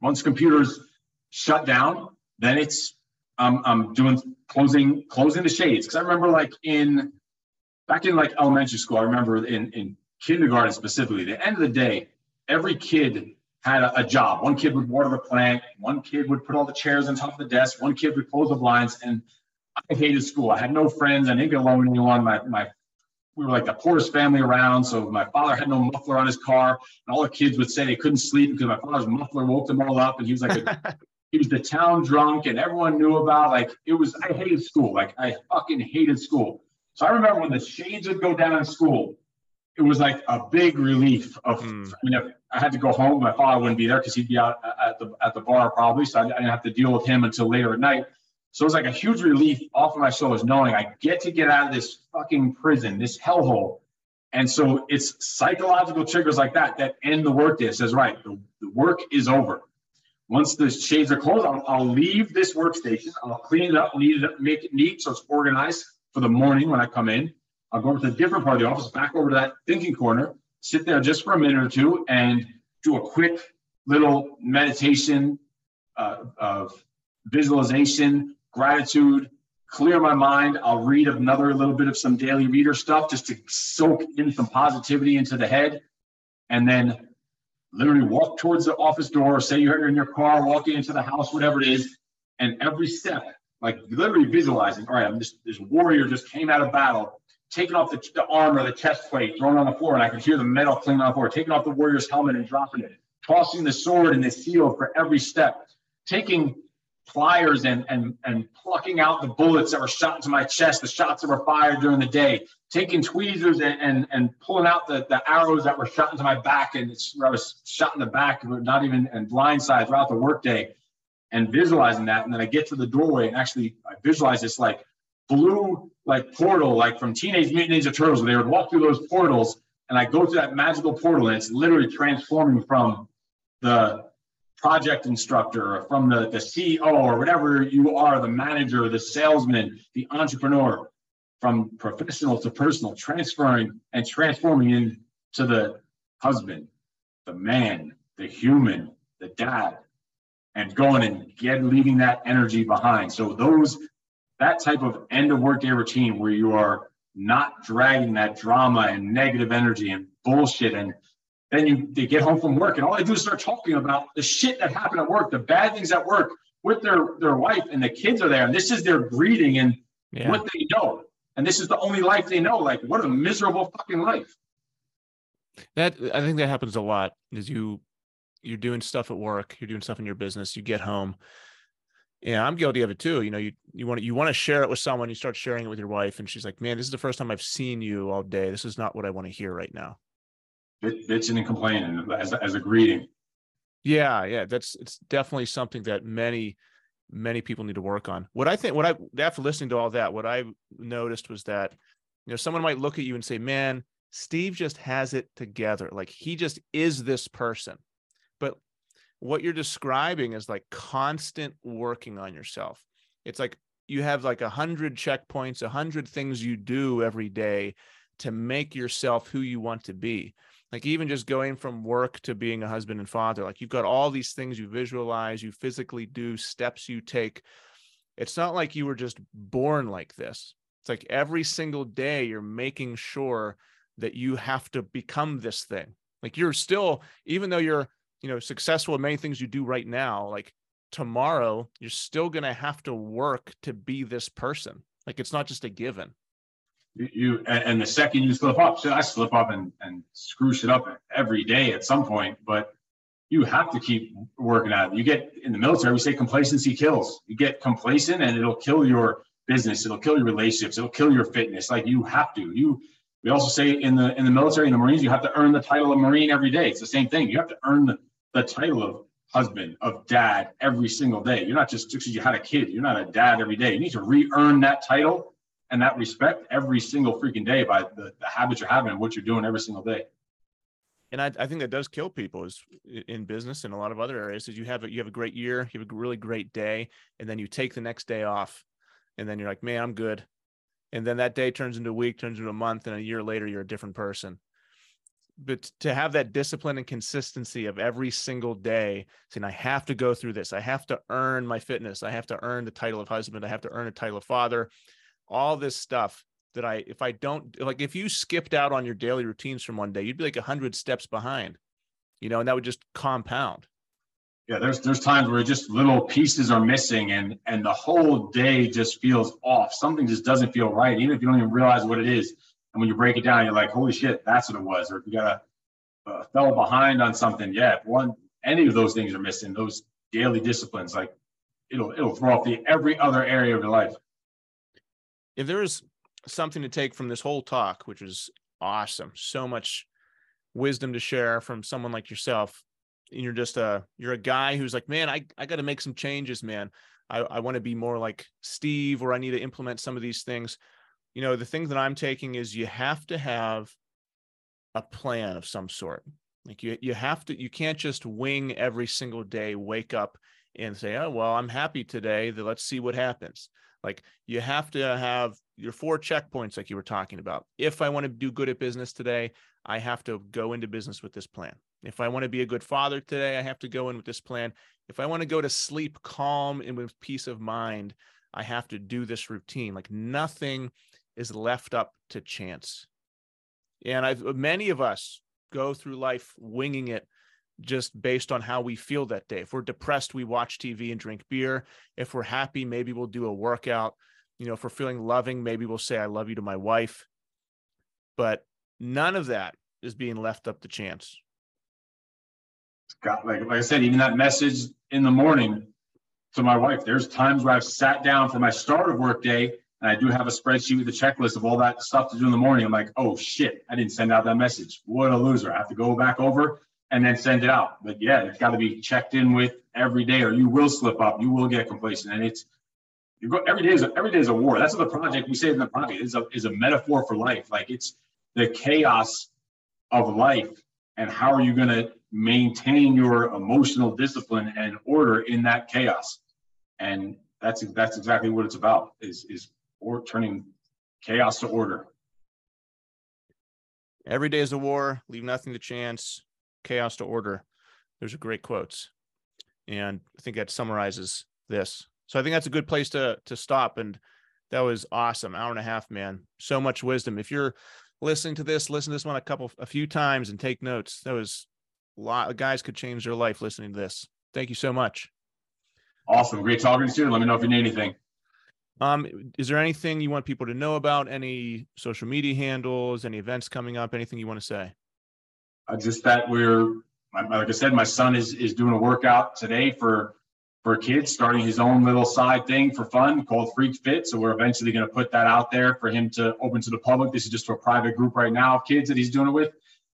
A: Once computers shut down, then it's um, I'm doing closing closing the shades. Because I remember like in back in like elementary school, I remember in in kindergarten specifically, the end of the day, every kid had a, a, job. One kid would water the plant, one kid would put all the chairs on top of the desk, one kid would close the blinds. And I hated school. I had no friends. I didn't get along with anyone. My, my we were like the poorest family around. So my father had no muffler on his car. And all the kids would say they couldn't sleep because my father's muffler woke them all up. And he was like a, he was the town drunk and everyone knew about like it was I hated school. Like I fucking hated school. So I remember when the shades would go down in school, it was like a big relief of mm. I mean if I had to go home, my father wouldn't be there because he'd be out at the at the bar probably, so I didn't have to deal with him until later at night. So it was like a huge relief off of my shoulders knowing I get to get out of this fucking prison, this hellhole. And so it's psychological triggers like that that end the workday. It says, right, the, the work is over. Once the shades are closed, I'll, I'll leave this workstation. I'll clean it up, it up, make it neat so it's organized for the morning when I come in. I'll go over to a different part of the office, back over to that thinking corner, sit there just for a minute or two and do a quick little meditation uh, of visualization, gratitude, clear my mind. I'll read another little bit of some daily reader stuff just to soak in some positivity into the head. And then literally walk towards the office door, say you're in your car, walking into the house, whatever it is. And every step, like literally visualizing, all right, I'm just, this warrior just came out of battle taking off the, the armor, the chest plate, throwing it on the floor, and I could hear the metal cling on the floor, taking off the warrior's helmet and dropping it, tossing the sword and the shield for every step, taking pliers and, and, and plucking out the bullets that were shot into my chest, the shots that were fired during the day, taking tweezers and, and, and pulling out the, the arrows that were shot into my back and I was shot in the back, not even and blindside throughout the workday and visualizing that. And then I get to the doorway and actually I visualize this like blue like portal, like from Teenage Mutant Ninja Turtles, where they would walk through those portals, and I go through that magical portal, and it's literally transforming from the project instructor or from the, the CEO or whatever you are, the manager, the salesman, the entrepreneur, from professional to personal, transferring and transforming into the husband, the man, the human, the dad, and going and get leaving that energy behind. So those that type of end of workday routine where you are not dragging that drama and negative energy and bullshit and then you they get home from work and all they do is start talking about the shit that happened at work, the bad things at work with their their wife and the kids are there and this is their greeting and yeah. what they know. And this is the only life they know. Like what a miserable fucking life.
B: That I think that happens a lot is you you're doing stuff at work, you're doing stuff in your business, you get home yeah, I'm guilty of it too. You know, you you want to you want to share it with someone, you start sharing it with your wife, and she's like, "Man, this is the first time I've seen you all day. This is not what I want to hear right now."
A: Bitching and complaining as as a greeting.
B: Yeah, yeah, that's it's definitely something that many many people need to work on. What I think, what I after listening to all that, what I noticed was that you know someone might look at you and say, "Man, Steve just has it together. Like he just is this person." But what you're describing is like constant working on yourself. It's like you have like a hundred checkpoints, a hundred things you do every day to make yourself who you want to be. Like even just going from work to being a husband and father, like you've got all these things you visualize, you physically do, steps you take. It's not like you were just born like this. It's like every single day you're making sure that you have to become this thing. Like you're still, even though you're you know successful in many things you do right now like tomorrow you're still going to have to work to be this person like it's not just a given
A: you, and the second you slip up so i slip up and, and screw shit up every day at some point but you have to keep working at it. You get in the military we say complacency kills. You get complacent and it'll kill your business. It'll kill your relationships. It'll kill your fitness. Like you have to. You we also say in the in the military in the marines you have to earn the title of marine every day. It's the same thing. You have to earn the the title of husband, of dad every single day. You're not just because you had a kid, you're not a dad every day. You need to re earn that title and that respect every single freaking day by the, the habits you're having and what you're doing every single day.
B: And I, I think that does kill people is in business and a lot of other areas is you have a, you have a great year, you have a really great day, and then you take the next day off and then you're like, man, I'm good. And then that day turns into a week, turns into a month, and a year later, you're a different person. But to have that discipline and consistency of every single day saying i have to go through this. I have to earn my fitness. I have to earn the title of husband. I have to earn a title of father all this stuff that i if i don't like if you skipped out on your daily routines from one day you'd be like a 100 steps behind you know and that would just compound
A: yeah there's there's times where just little pieces are missing and and the whole day just feels off something just doesn't feel right even if you don't even realize what it is and when you break it down, you're like, holy shit, that's what it was. Or if you got a, a fell behind on something, yeah, if one any of those things are missing, those daily disciplines, like it'll it'll throw off the every other area of your life.
B: If there is something to take from this whole talk, which is awesome, so much wisdom to share from someone like yourself. And you're just a you're a guy who's like, man, I, I got to make some changes, man. I, I want to be more like Steve, or I need to implement some of these things you know the thing that i'm taking is you have to have a plan of some sort like you you have to you can't just wing every single day wake up and say oh well i'm happy today let's see what happens like you have to have your four checkpoints like you were talking about. If i want to do good at business today i have to go into business with this plan. If i want to be a good father today i have to go in with this plan. If i want to go to sleep calm and with peace of mind i have to do this routine. Like nothing is left up to chance. And I've many of us go through life winging it just based on how we feel that day. If we're depressed, we watch TV and drink beer. If we're happy, maybe we'll do a workout. You know, if we're feeling loving, maybe we'll say I love you to my wife. But none of that is being left up to chance.
A: Like like I said, even that message in the morning to my wife. There's times where I've sat down for my start of work day and I do have a spreadsheet with a checklist of all that stuff to do in the morning. I'm like, oh shit, I didn't send out that message. What a loser. I have to go back over and then send it out. But yeah, it's got to be checked in with every day or you will slip up. You will get complacent. And it's you go every day is a, every day is a war. That's what the project we say in the project is a is a metaphor for life. Like it's the chaos of life and how are you going to maintain your emotional discipline and order in that chaos. And that's that's exactly what it's about is is or turning chaos to order.
B: Every day is a war, leave nothing to chance, chaos to order. Those are great quotes. And I think that summarizes this. So I think that's a good place to to stop. And that was awesome. Hour and a half, man. So much wisdom. If you're listening to this, listen to this one a couple a few times and take notes. That was a lot of guys could change their life listening to this. Thank you so much.
A: Awesome. Great talking to you. Let me know if you need anything.
B: Um, is there anything you want people to know about? Any social media handles? Any events coming up? Anything you want to say?
A: Uh, just that we're, like I said, my son is is doing a workout today for for kids, starting his own little side thing for fun called Freak Fit. So we're eventually going to put that out there for him to open to the public. This is just for a private group right now of kids that he's doing it with.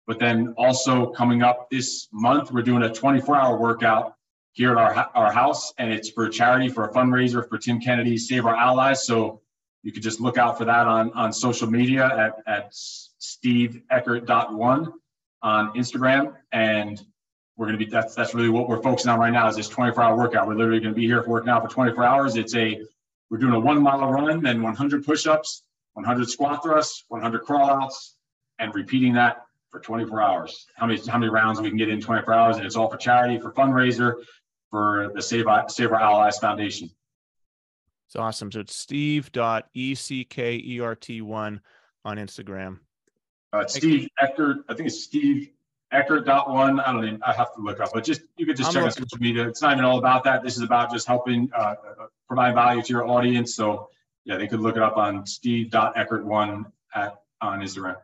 A: But then also coming up this month, we're doing a 24 hour workout here at our, our house, and it's for charity for a fundraiser for Tim Kennedy Save Our Allies. So you could just look out for that on, on social media at, at steveeckert.one on Instagram. And we're going to be, that's, that's really what we're focusing on right now is this 24 hour workout. We're literally going to be here for working out for 24 hours. It's a, we're doing a one mile run, then 100 push-ups, 100 squat thrusts, 100 crawl outs, and repeating that for 24 hours. How many, how many rounds we can get in 24 hours. And it's all for charity, for fundraiser, for the Save, Save Our Allies Foundation.
B: It's awesome. So it's steve.eckert1 on Instagram.
A: Uh, Steve Eckert, I think it's Steve Eckert dot one. I don't even, I have to look up, but just, you could just I'm check out social media. It's not even all about that. This is about just helping uh, uh, provide value to your audience. So yeah, they could look it up on steve.eckert1 at, on Instagram.